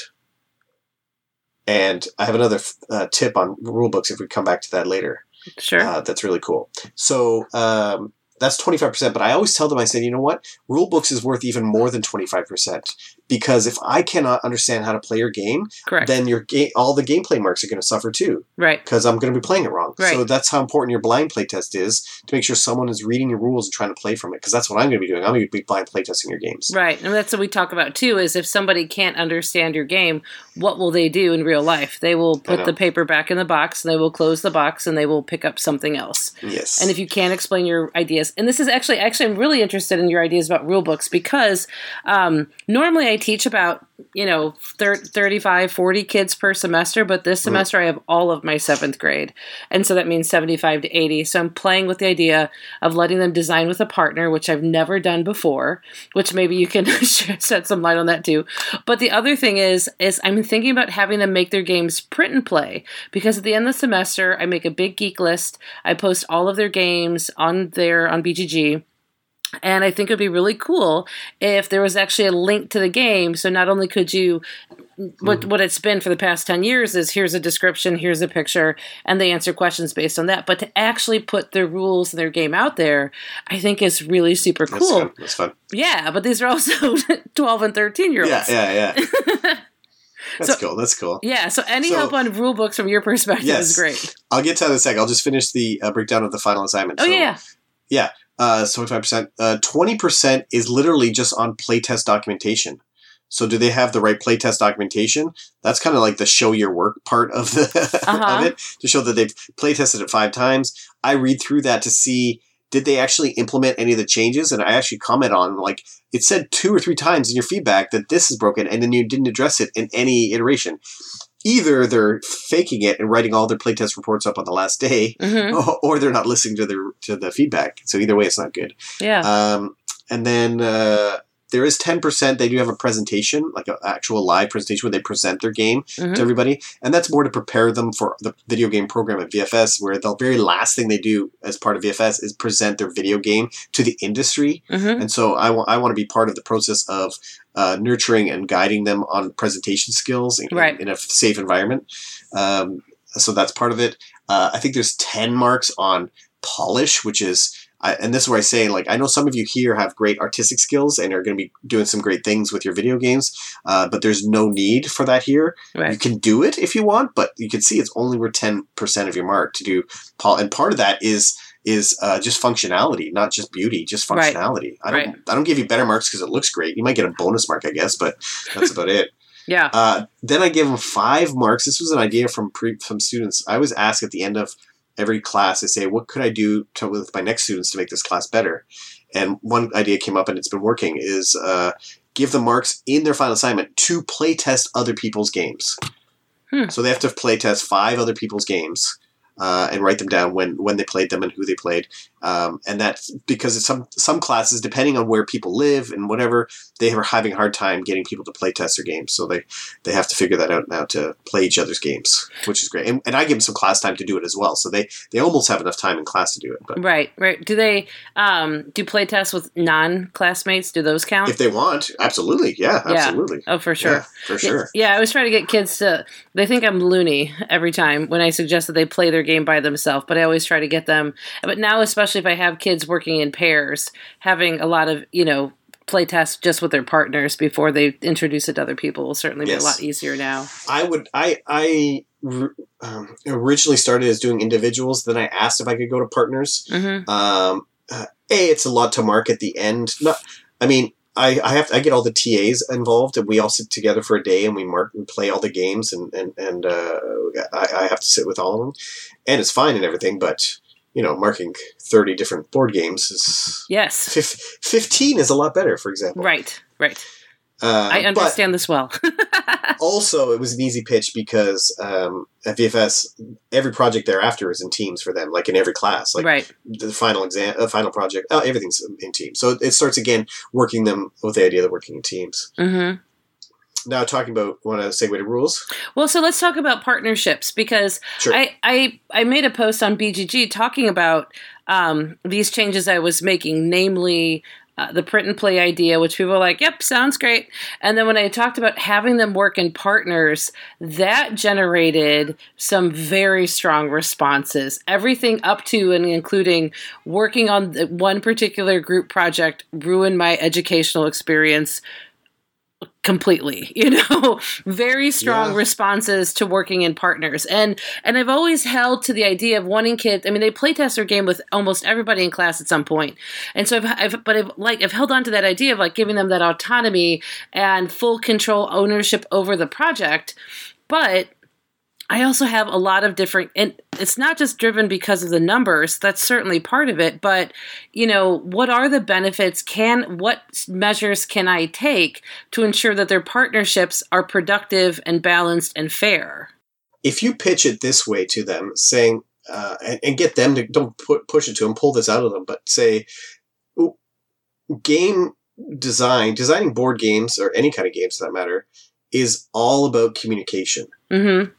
And I have another uh, tip on rule books if we come back to that later. Sure. Uh, that's really cool. So um, that's 25%. But I always tell them, I said, you know what? Rule books is worth even more than 25% because if I cannot understand how to play your game, Correct. then your game, all the gameplay marks are going to suffer too. Right. Because I'm going to be playing it wrong. Right. So that's how important your blind play test is to make sure someone is reading your rules and trying to play from it. Because that's what I'm going to be doing. I'm going to be blind play testing your games. Right. And that's what we talk about too is if somebody can't understand your game, what will they do in real life? They will put the paper back in the box and they will close the box and they will pick up something else. Yes. And if you can't explain your ideas, and this is actually, actually, I'm really interested in your ideas about rule books because um, normally I teach about you know 30, 35 40 kids per semester but this semester i have all of my seventh grade. And so that means 75 to 80 so i'm playing with the idea of letting them design with a partner which i've never done before which maybe you can shed some light on that too. But the other thing is is i'm thinking about having them make their games print and play. Because at the end of the semester i make a big geek list. I post all of their games on there on bgg and I think it would be really cool if there was actually a link to the game. So not only could you, what mm-hmm. what it's been for the past ten years is here's a description, here's a picture, and they answer questions based on that. But to actually put their rules in their game out there, I think is really super cool. That's fun. That's fun. Yeah, but these are also twelve and thirteen year olds. Yeah, yeah, yeah. That's so, cool. That's cool. Yeah. So any so, help on rule books from your perspective yes, is great. I'll get to that in a sec. I'll just finish the uh, breakdown of the final assignment. Oh so, yeah. Yeah uh, 25%. Uh, 20% is literally just on playtest documentation. So do they have the right playtest documentation? That's kind of like the show your work part of the uh-huh. of it to show that they've playtested it five times. I read through that to see did they actually implement any of the changes? And I actually comment on like it said two or three times in your feedback that this is broken, and then you didn't address it in any iteration. Either they're faking it and writing all their playtest reports up on the last day, Mhm. or they're not listening to the to the feedback. So either way, it's not good. Yeah. Um, and then uh, there is ten percent. They do have a presentation, like an actual live presentation where they present their game Mhm. to everybody, and that's more to prepare them for the video game program at VFS, where the very last thing they do as part of VFS is present their video game to the industry. Mhm. And so I want I want to be part of the process of uh, nurturing and guiding them on presentation skills in, Right. in a safe environment. Um, so that's part of it. Uh, I think there's ten marks on polish, which is. I, and this is where I say, like, I know some of you here have great artistic skills and are going to be doing some great things with your video games, uh, but there's no need for that here. You can do it if you want, but you can see it's only worth ten percent of your mark to do. Paul, and part of that is is uh, just functionality, not just beauty, just Right. functionality. I don't Right. I don't give you better marks because it looks great. You might get a bonus mark, I guess, but that's about it. Yeah. Uh, then I give them five marks. This was an idea from pre, from students. I was asked at the end of every class, I say, what could I do to, with my next students to make this class better? And one idea came up, and it's been working. Is uh, give them marks in their final assignment to play test other people's games. Hmm. So they have to play test five other people's games. Uh, and write them down when, when they played them and who they played, um, and that's because it's some some classes, depending on where people live and whatever, they are having a hard time getting people to play test their games. So they they have to figure that out now to play each other's games, which is great. And, and I give them some class time to do it as well. So they, they almost have enough time in class to do it. But Right. Right. Do they um, do play tests with non classmates? Do those count? if they want, absolutely. Yeah, Yeah. absolutely. oh, for sure. Yeah, for sure. Yeah, I always try to get kids to. They think I'm loony every time when I suggest that they play their game by themselves, but I always try to get them. But now, especially if I have kids working in pairs, having a lot of you know play tests just with their partners before they introduce it to other people will certainly be a lot easier now. I would, I um, originally started as doing individuals. Then I asked if I could go to partners. hmm Um, uh, a, it's a lot to mark at the end. Not, I mean, I, I have to, I get all the TAs involved, and we all sit together for a day and we mark and play all the games, and and and uh, I, I have to sit with all of them, and it's fine and everything, but you know, marking thirty different board games is Yes. fif- fifteen is a lot better, for example. Right. Right. Uh, I understand this well. also, it was an easy pitch because um, at VFS, every project thereafter is in teams for them, like in every class. Like right. the final exam, uh, final project, oh, everything's in teams. So it starts again working them with the idea of working in teams. hmm Now, talking about want to segue to rules. Well, so let's talk about partnerships because Sure. I, I I made a post on BGG talking about um, these changes I was making, namely uh, the print and play idea, which people were like, "Yep, sounds great." And then when I talked about having them work in partners, that generated some very strong responses. Everything up to and including working on one particular group project ruined my educational experience completely you know? Very strong Yeah. responses to working in partners. And and i've always held to the idea of wanting kids i mean they play test their game with almost everybody in class at some point. And so i've, I've but i've like i've held on to that idea of like giving them that autonomy and full control ownership over the project. But I also have a lot of different, and it's not just driven because of the numbers. That's certainly part of it. But, you know, what are the benefits? Can, what measures can I take to ensure that their partnerships are productive and balanced and fair? If you pitch it this way to them, saying, uh, and, and get them to don't put, push it to them, pull this out of them, but say, game design, designing board games or any kind of games for that matter, is all about communication. Mm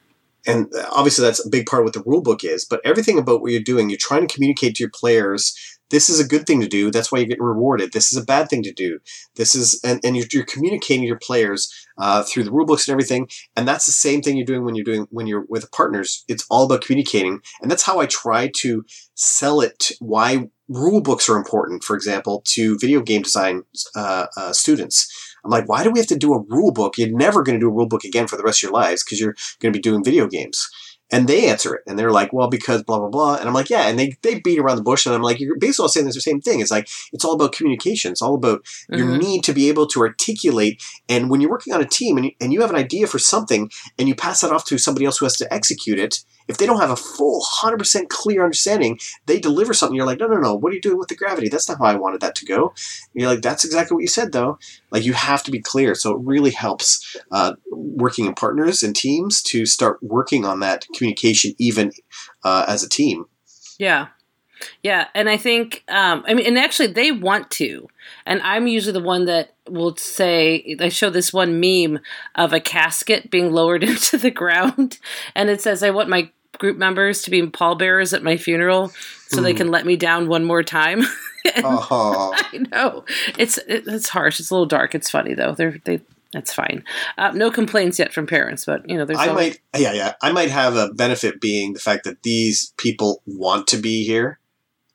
and obviously that's a big part of what the rule book is but everything about what you're doing you're trying to communicate to your players this is a good thing to do that's why you're getting rewarded this is a bad thing to do. This is and, and you're, you're communicating to your players uh, through the rule books and everything and that's the same thing you're doing when you're doing when you're with partners. It's all about communicating and that's how i try to sell it why rule books are important for example to video game design uh, uh, students I'm like, why do we have to do a rule book? You're never going to do a rule book again for the rest of your lives because you're going to be doing video games. And they answer it, and they're like, "Well, because blah blah blah." And I'm like, "Yeah." And they they beat around the bush, and I'm like, "You're basically all saying the same thing." It's like it's all about communication. It's all about your Mhm. need to be able to articulate. And when you're working on a team, and you, and you have an idea for something, and you pass that off to somebody else who has to execute it, if they don't have a full 100% clear understanding, they deliver something. You're like, no, no, no. What are you doing with the gravity? That's not how I wanted that to go. And you're like, that's exactly what you said, though. Like, you have to be clear. So it really helps uh, working in partners and teams to start working on that communication, even uh, as a team. Yeah. Yeah, and I think, um, I mean, and actually, they want to, and I'm usually the one that will say, I show this one meme of a casket being lowered into the ground, and it says, "I want my group members to be pallbearers at my funeral, so mm. they can let me down one more time." oh. I know it's it, it's harsh. It's a little dark. It's funny though. They're they that's fine. Uh, no complaints yet from parents, but you know, there's. I always- might, yeah, yeah. I might have a benefit being the fact that these people want to be here.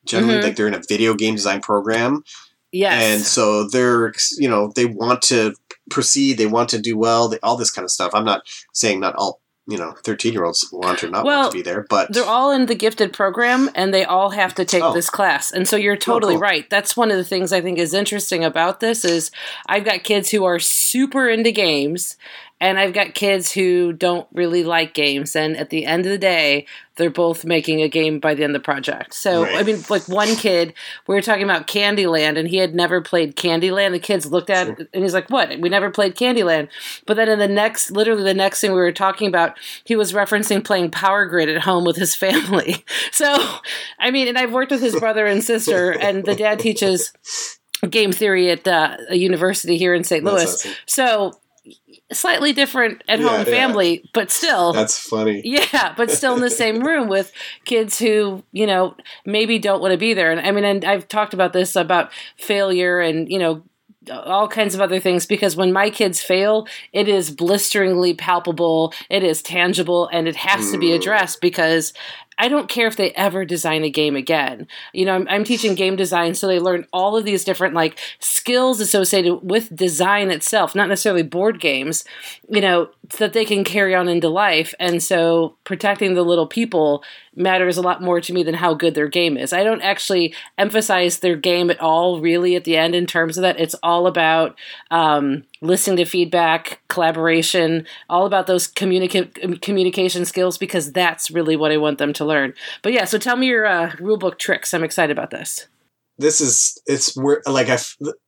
Generally, mm-hmm. like they're in a video game design program. Yes. And so they're, you know, they want to proceed. They want to do well. They, all this kind of stuff. I'm not saying not all you know, 13 year olds want or not well, want to be there, but they're all in the gifted program and they all have to take oh. this class. And so you're oh, totally oh, cool. right. That's one of the things I think is interesting about this is I've got kids who are super into games and I've got kids who don't really like games. And at the end of the day, they're both making a game by the end of the project. So, right. I mean, like one kid, we were talking about Candyland, and he had never played Candyland. The kids looked at it, and he's like, What? We never played Candyland. But then in the next, literally the next thing we were talking about, he was referencing playing Power Grid at home with his family. So, I mean, and I've worked with his brother and sister, and the dad teaches game theory at uh, a university here in St. Louis. Awesome. So slightly different at home yeah, family, yeah. but still. That's funny. Yeah, but still in the same room with kids who, you know, maybe don't want to be there. And I mean, and I've talked about this about failure and, you know, all kinds of other things because when my kids fail, it is blisteringly palpable, it is tangible, and it has to be mm. addressed because I don't care if they ever design a game again. You know, I'm, I'm, teaching game design, so they learn all of these different like skills associated with design itself, not necessarily board games, you know, so that they can carry on into life. And so protecting the little people matters a lot more to me than how good their game is. I don't actually emphasize their game at all, really, at the end in terms of that. It's all about um, listening to feedback, collaboration, all about those communica- communication skills because that's really what I want them to learn. But yeah, so tell me your uh, rulebook tricks. I'm excited about this. This is it's like I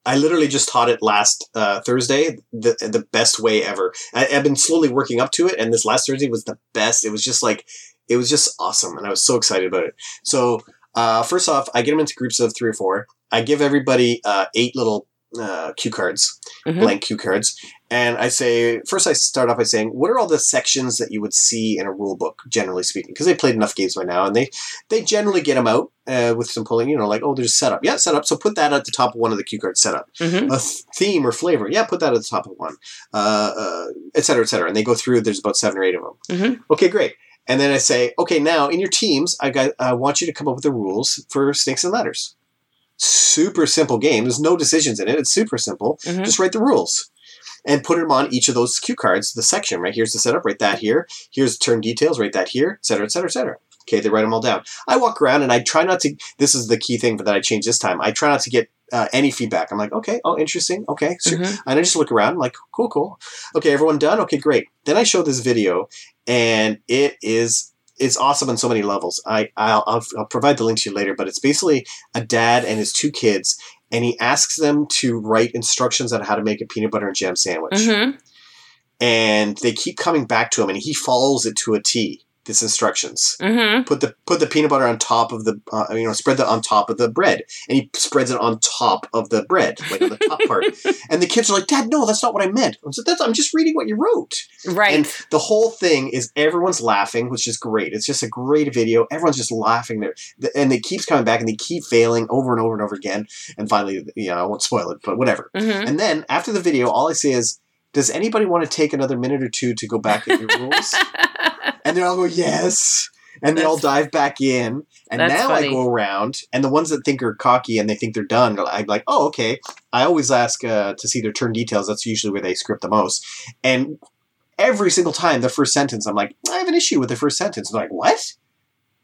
I literally just taught it last uh, Thursday the the best way ever. I, I've been slowly working up to it, and this last Thursday was the best. It was just like it was just awesome, and I was so excited about it. So uh, first off, I get them into groups of three or four. I give everybody uh, eight little uh, cue cards, mm-hmm. blank cue cards, and I say first. I start off by saying, "What are all the sections that you would see in a rule book, generally speaking?" Because they played enough games by now, and they they generally get them out uh, with some pulling. You know, like oh, there's setup. Yeah, setup. So put that at the top of one of the cue cards. Setup. Mm-hmm. A th- theme or flavor. Yeah, put that at the top of one. Uh, uh, et cetera, et cetera. And they go through. There's about seven or eight of them. Mm-hmm. Okay, great. And then I say, okay, now in your teams, I got, I want you to come up with the rules for snakes and ladders. Super simple game. There's no decisions in it. It's super simple. Mm-hmm. Just write the rules and put them on each of those cue cards, the section, right? Here's the setup, write that here. Here's turn details, write that here, et cetera, et cetera, et cetera. Okay, they write them all down. I walk around and I try not to, this is the key thing for that I changed this time. I try not to get uh, any feedback. I'm like, okay, oh, interesting. Okay. Sure. Mm-hmm. And I just look around, I'm like, cool, cool. Okay, everyone done? Okay, great. Then I show this video and it is it's awesome on so many levels. I I'll, I'll, I'll, provide the link to you later, but it's basically a dad and his two kids, and he asks them to write instructions on how to make a peanut butter and jam sandwich. Mm-hmm. And they keep coming back to him, and he follows it to a T this instructions. Mm-hmm. Put the put the peanut butter on top of the uh, you know spread that on top of the bread, and he spreads it on top of the bread, like on the top part. And the kids are like, "Dad, no, that's not what I meant." I said, "That's I'm just reading what you wrote." Right. And the whole thing is everyone's laughing, which is great. It's just a great video. Everyone's just laughing there, and it keeps coming back, and they keep failing over and over and over again. And finally, you know, I won't spoil it, but whatever. Mm-hmm. And then after the video, all I see is does anybody want to take another minute or two to go back at your rules? and they all go, yes. And they all dive back in. And now funny. I go around, and the ones that think are cocky and they think they're done, I'm like, oh, okay. I always ask uh, to see their turn details. That's usually where they script the most. And every single time, the first sentence, I'm like, I have an issue with the first sentence. They're like, what?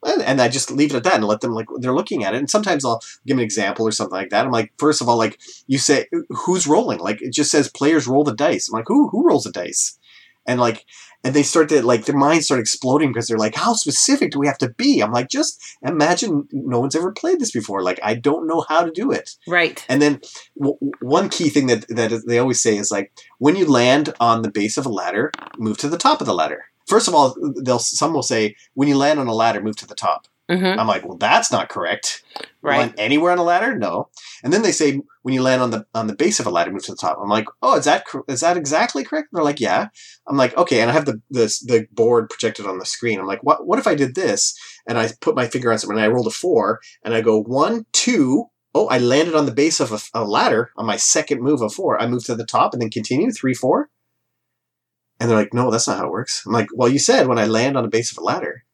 And I just leave it at that and let them like they're looking at it. And sometimes I'll give an example or something like that. I'm like, first of all, like you say, who's rolling? Like it just says players roll the dice. I'm like, who who rolls the dice? and like and they start to like their minds start exploding because they're like how specific do we have to be i'm like just imagine no one's ever played this before like i don't know how to do it Right. and then w- one key thing that that they always say is like when you land on the base of a ladder move to the top of the ladder first of all they'll some will say when you land on a ladder move to the top Mm-hmm. i'm like well that's not correct Right. Land anywhere on a ladder? No. And then they say when you land on the on the base of a ladder, move to the top. I'm like, oh, is that is that exactly correct? And they're like, yeah. I'm like, okay. And I have the the the board projected on the screen. I'm like, what what if I did this and I put my finger on something and I rolled a four and I go one two. Oh, I landed on the base of a, a ladder on my second move of four. I move to the top and then continue three four. And they're like, no, that's not how it works. I'm like, well, you said when I land on the base of a ladder.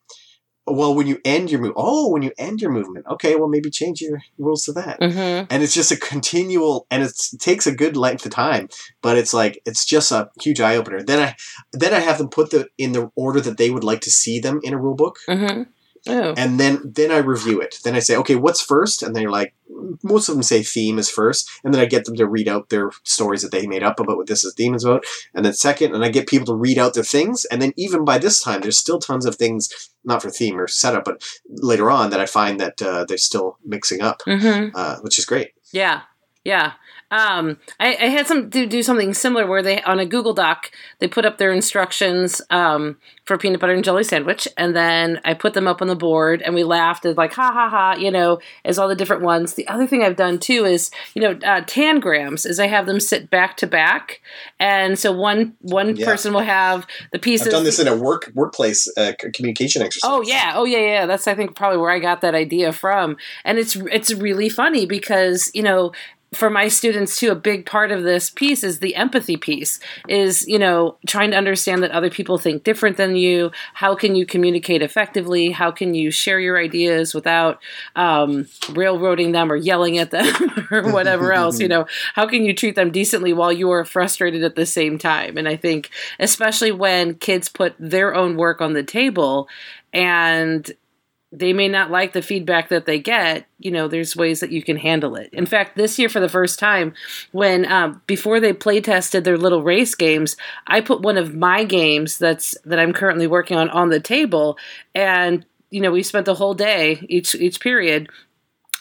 Well, when you end your move, oh, when you end your movement, okay, well, maybe change your rules to that. Mm-hmm. And it's just a continual, and it's, it takes a good length of time, but it's like it's just a huge eye opener. Then I, then I have them put the in the order that they would like to see them in a rule book, Mm-hmm. Oh. and then then I review it. Then I say, okay, what's first? And then they're like, most of them say theme is first, and then I get them to read out their stories that they made up about what this is theme is about, and then second, and I get people to read out their things, and then even by this time, there's still tons of things not for theme or setup, but later on that I find that uh, they're still mixing up, Mm-hmm. uh, which is great. Yeah, yeah. Um, I, I had some to do something similar where they on a Google Doc they put up their instructions um, for peanut butter and jelly sandwich, and then I put them up on the board, and we laughed as like ha ha ha, you know, as all the different ones. The other thing I've done too is you know uh, tangrams is I have them sit back to back, and so one one Yeah. person will have the pieces. I've done this in a work workplace uh, communication exercise. Oh yeah, oh yeah, yeah. That's I think probably where I got that idea from, and it's it's really funny because you know for my students too, a big part of this piece is the empathy piece. Is you know trying to understand that other people think different than you. How can you communicate effectively? How can you share your ideas without um, railroading them or yelling at them or whatever else? You know, how can you treat them decently while you are frustrated at the same time? And I think especially when kids put their own work on the table and they may not like the feedback that they get you know there's ways that you can handle it. In fact this year for the first time when um, before they play tested their little race games i put one of my games that's that i'm currently working on on the table. And you know we spent the whole day each each period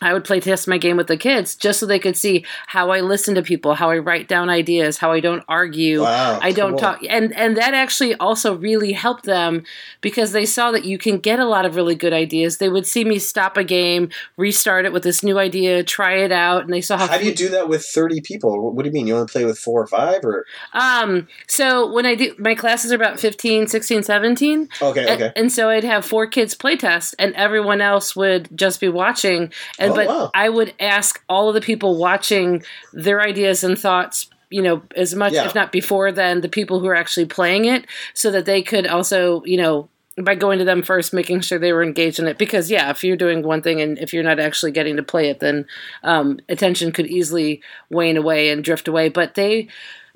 I would play test my game with the kids just so they could see how I listen to people, how I write down ideas, how I don't argue, Wow, I don't cool. talk, and and that actually also really helped them because they saw that you can get a lot of really good ideas. They would see me stop a game, restart it with this new idea, try it out, and they saw how. How do you do that with 30 people? What do you mean? You only play with four or five? Or Um, so when I do my classes are about 15, 16, 17. Okay, And, okay. and so I'd have four kids play test, and everyone else would just be watching. And Oh, but wow. I would ask all of the people watching their ideas and thoughts. You know, as much Yeah. if not before than the people who are actually playing it, so that they could also, you know, by going to them first, making sure they were engaged in it. Because yeah, if you're doing one thing and if you're not actually getting to play it, then um, attention could easily wane away and drift away. But they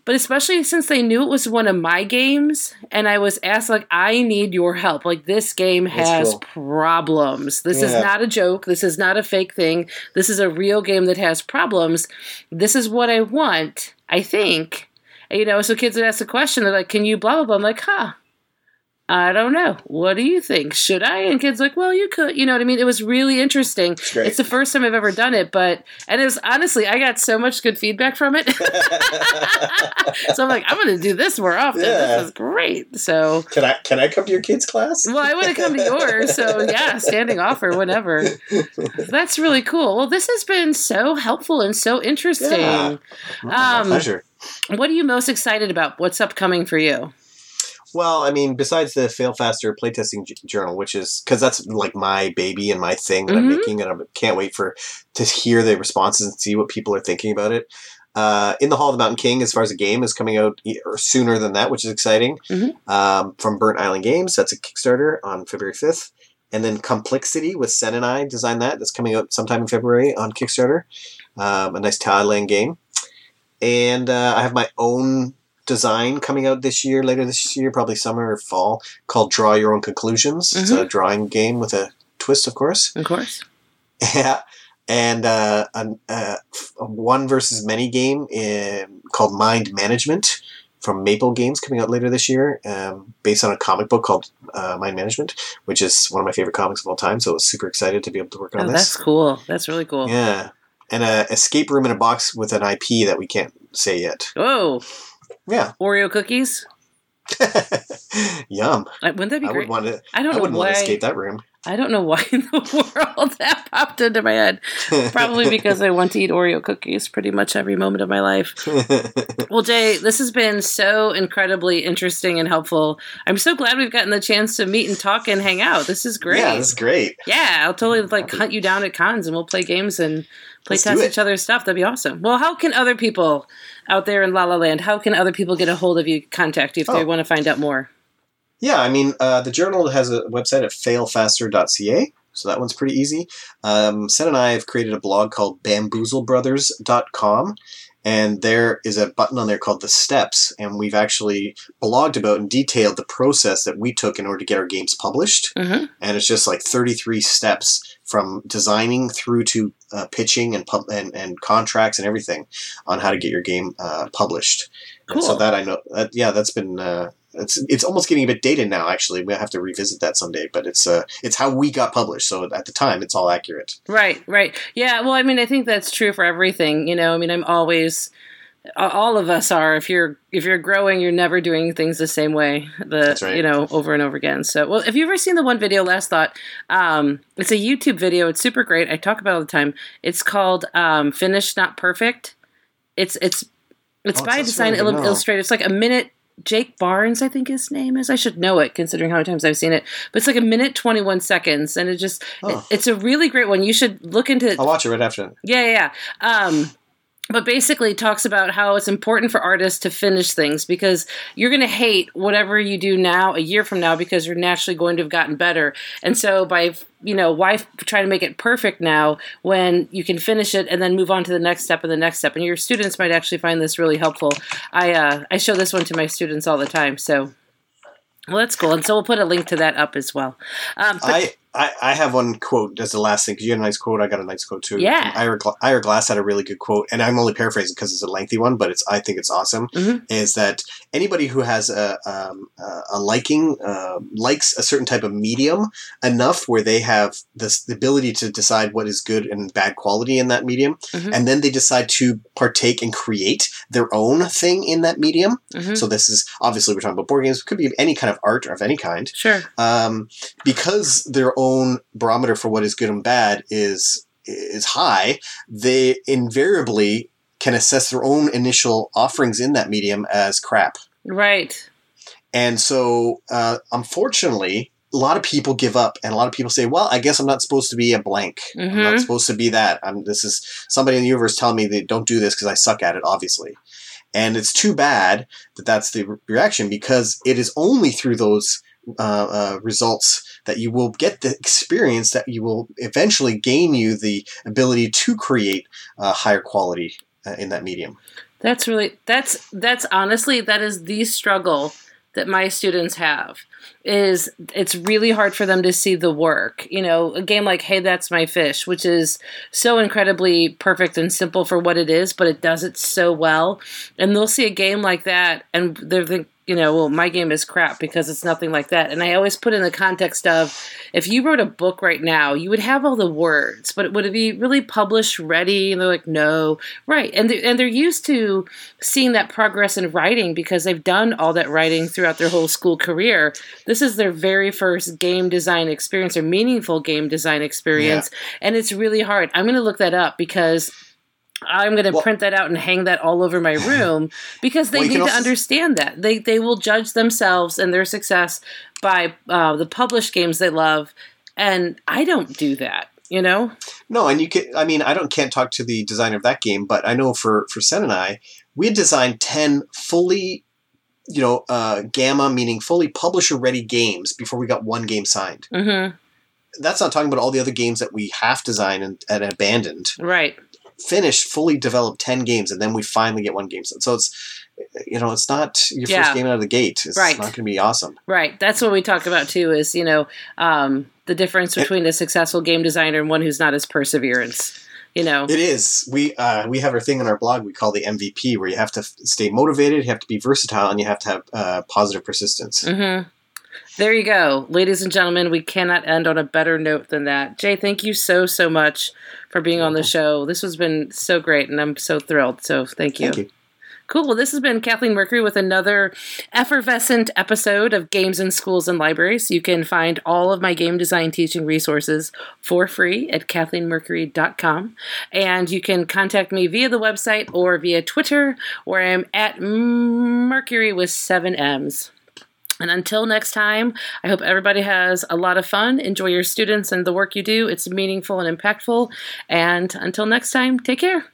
but especially since they knew it was one of my games and i was asked like i need your help. Like this game has cool. problems. This is not a joke. This is not a fake thing. This is a real game that has problems. This is what i want i think. And, you know so kids would ask the question they're like can you blah blah blah? I'm like huh I don't know. What do you think? Should I? And kids like, well, you could. You know what I mean? It was really interesting. great. It's the first time I've ever done it, but and it was honestly, I got so much good feedback from it. so I'm like, I'm going to do this more often. Yeah. This is great. So, can I can I come to your kids' class? well, I want to come to yours. So, yeah, standing offer, whenever. That's really cool. Well, this has been so helpful and so interesting. Yeah. My Um, pleasure. What are you most excited about? What's upcoming for you? Well, I mean, besides the Fail Faster playtesting j- journal, which is because that's like my baby and my thing that I'm Mhm. making, and I can't wait for to hear the responses and see what people are thinking about it. Uh, in the Hall of the Mountain King, as far as a game, is coming out e- or sooner than that, which is exciting. Mhm. Um, from Burnt Island Games, that's a Kickstarter on February fifth, and then Complexity with Sen and I designed that. That's coming out sometime in February on Kickstarter. Um, a nice Thailand game, and uh, I have my own design coming out this year, later this year, probably summer or fall, called Draw Your Own Conclusions. It's a drawing game with a twist, of course. Of course. Yeah. And uh, uh, a one versus many game in, called Mind Management from Maple Games coming out later this year, um, based on a comic book called uh, Mind Management, which is one of my favorite comics of all time. So I was super excited to be able to work on Oh, this. that's cool. That's really cool. Yeah, and a escape room in a box with an IP that we can't say yet. Whoa, Yeah, Oreo cookies. yum. Like, Wouldn't that be I great? would want to. I don't I know wouldn't why. want to escape that room. I don't know why in the world that popped into my head. Probably because I want to eat Oreo cookies pretty much every moment of my life. Well, Jay, this has been so incredibly interesting and helpful. I'm so glad we've gotten the chance to meet and talk and hang out. This is great. Yeah, this is great. Yeah, I'll totally like hunt you down at cons and we'll play games and play Let's test each other's stuff. That'd be awesome. Well, how can other people out there in La La Land, how can other people get a hold of you, contact you if they Oh. want to find out more? Yeah, I mean, uh, the journal has a website at failfaster.ca, so that one's pretty easy. Um, Sen and I have created a blog called bamboozlebrothers.com, and there is a button on there called The Steps, and we've actually blogged about and detailed the process that we took in order to get our games published. Mm-hmm. And it's just like 33 steps from designing through to uh, pitching and, pub- and and contracts and everything on how to get your game uh, published. And so that I know, that, yeah, that's been uh, it's it's almost getting a bit dated now. Actually, we have to revisit that someday. But it's uh it's how we got published. So at the time, it's all accurate. Right, right. Yeah, well, I mean, I think that's true for everything. You know, I mean, I'm always all of us are if you're if you're growing you're never doing things the same way the right. you know over and over again so well have you've ever seen the one video last thought um it's a youtube video it's super great i talk about it all the time it's called um finished not perfect it's it's it's Oh, by sounds design familiar, Illu- no. illustrator it's like a minute Jake Barnes, I think his name is. I should know it considering how many times I've seen it. But it's like a minute twenty one seconds, and it just Oh. it's a really great one. You should look into it I'll watch it right after. yeah, yeah. yeah. Um, but basically talks about how it's important for artists to finish things because you're going to hate whatever you do now a year from now because you're naturally going to have gotten better. And so by you know why try to make it perfect now when you can finish it and then move on to the next step and the next step. And your students might actually find this really helpful. I uh, I show this one to my students all the time. So. Well, that's cool, and so we'll put a link to that up as well. Um, but I, I I have one quote as the last thing because you had a nice quote. I got a nice quote too. Yeah. Ira, Gla- Ira Glass had a really good quote, and I'm only paraphrasing because it's a lengthy one, but it's I think it's awesome. Mhm. Is that anybody who has a um, a liking uh, likes a certain type of medium enough where they have this the ability to decide what is good and bad quality in that medium, Mhm. and then they decide to partake and create their own thing in that medium. Mhm. So this is obviously we're talking about board games. It could be any kind of art of any kind sure, um, because their own barometer for what is good and bad is is high, they invariably can assess their own initial offerings in that medium as crap. right. And so, uh, unfortunately, a lot of people give up, and a lot of people say, "Well, I guess I'm not supposed to be a blank. I'm Mhm. not supposed to be that. I'm, this is somebody in the universe telling me they don't do this because I suck at it, obviously." And it's too bad that that's the re- reaction because it is only through those uh, uh, results that you will get the experience that you will eventually gain you the ability to create uh, higher quality uh, in that medium. That's really that's that's honestly that is the struggle that my students have is it's really hard for them to see the work. You know, a game like Hey That's My Fish, which is so incredibly perfect and simple for what it is, but it does it so well. And they'll see a game like that and they're think you know, well, my game is crap because it's nothing like that. And I always put in the context of if you wrote a book right now, you would have all the words, but would it be really published ready? And they're like, no, right. And and they're used to seeing that progress in writing because they've done all that writing throughout their whole school career. This is their very first game design experience or meaningful game design experience. And it's really hard. I'm going to look that up because I'm going to Well- print that out and hang that all over my room because they Well, need to also- understand that they they will judge themselves and their success by uh, the published games they love, and I don't do that. You know, No, and you can. I mean, I don't can't talk to the designer of that game, but I know for for Sen and I, we had designed ten fully, you know, uh, gamma meaning fully publisher ready games before we got one game signed. hmm That's not talking about all the other games that we half designed and, and abandoned. right? Finished, fully developed ten games, and then we finally get one game. signed. So it's, you know, it's not your Yeah. first game out of the gate. It's Right. not going to be awesome. Right. That's what we talk about too. Is you know um, the difference between a successful game designer and one who's not as perseverance. You know. It is. We uh, we have our thing on our blog we call the MVP, where you have to f- stay motivated, you have to be versatile, and you have to have uh, positive persistence. Mm-hmm. There you go, ladies and gentlemen. We cannot end on a better note than that. Jay, thank you so so much for being on the show. This has been so great, and I'm so thrilled. So thank you. Thank you. Cool. Well, this has been Kathleen Mercury with another effervescent episode of Games in Schools and Libraries. You can find all of my game design teaching resources for free at kathleenmercury.com. And you can contact me via the website or via Twitter, where I'm at Mercury with seven M's. And until next time, I hope everybody has a lot of fun. Enjoy your students and the work you do. It's meaningful and impactful. And until next time, take care.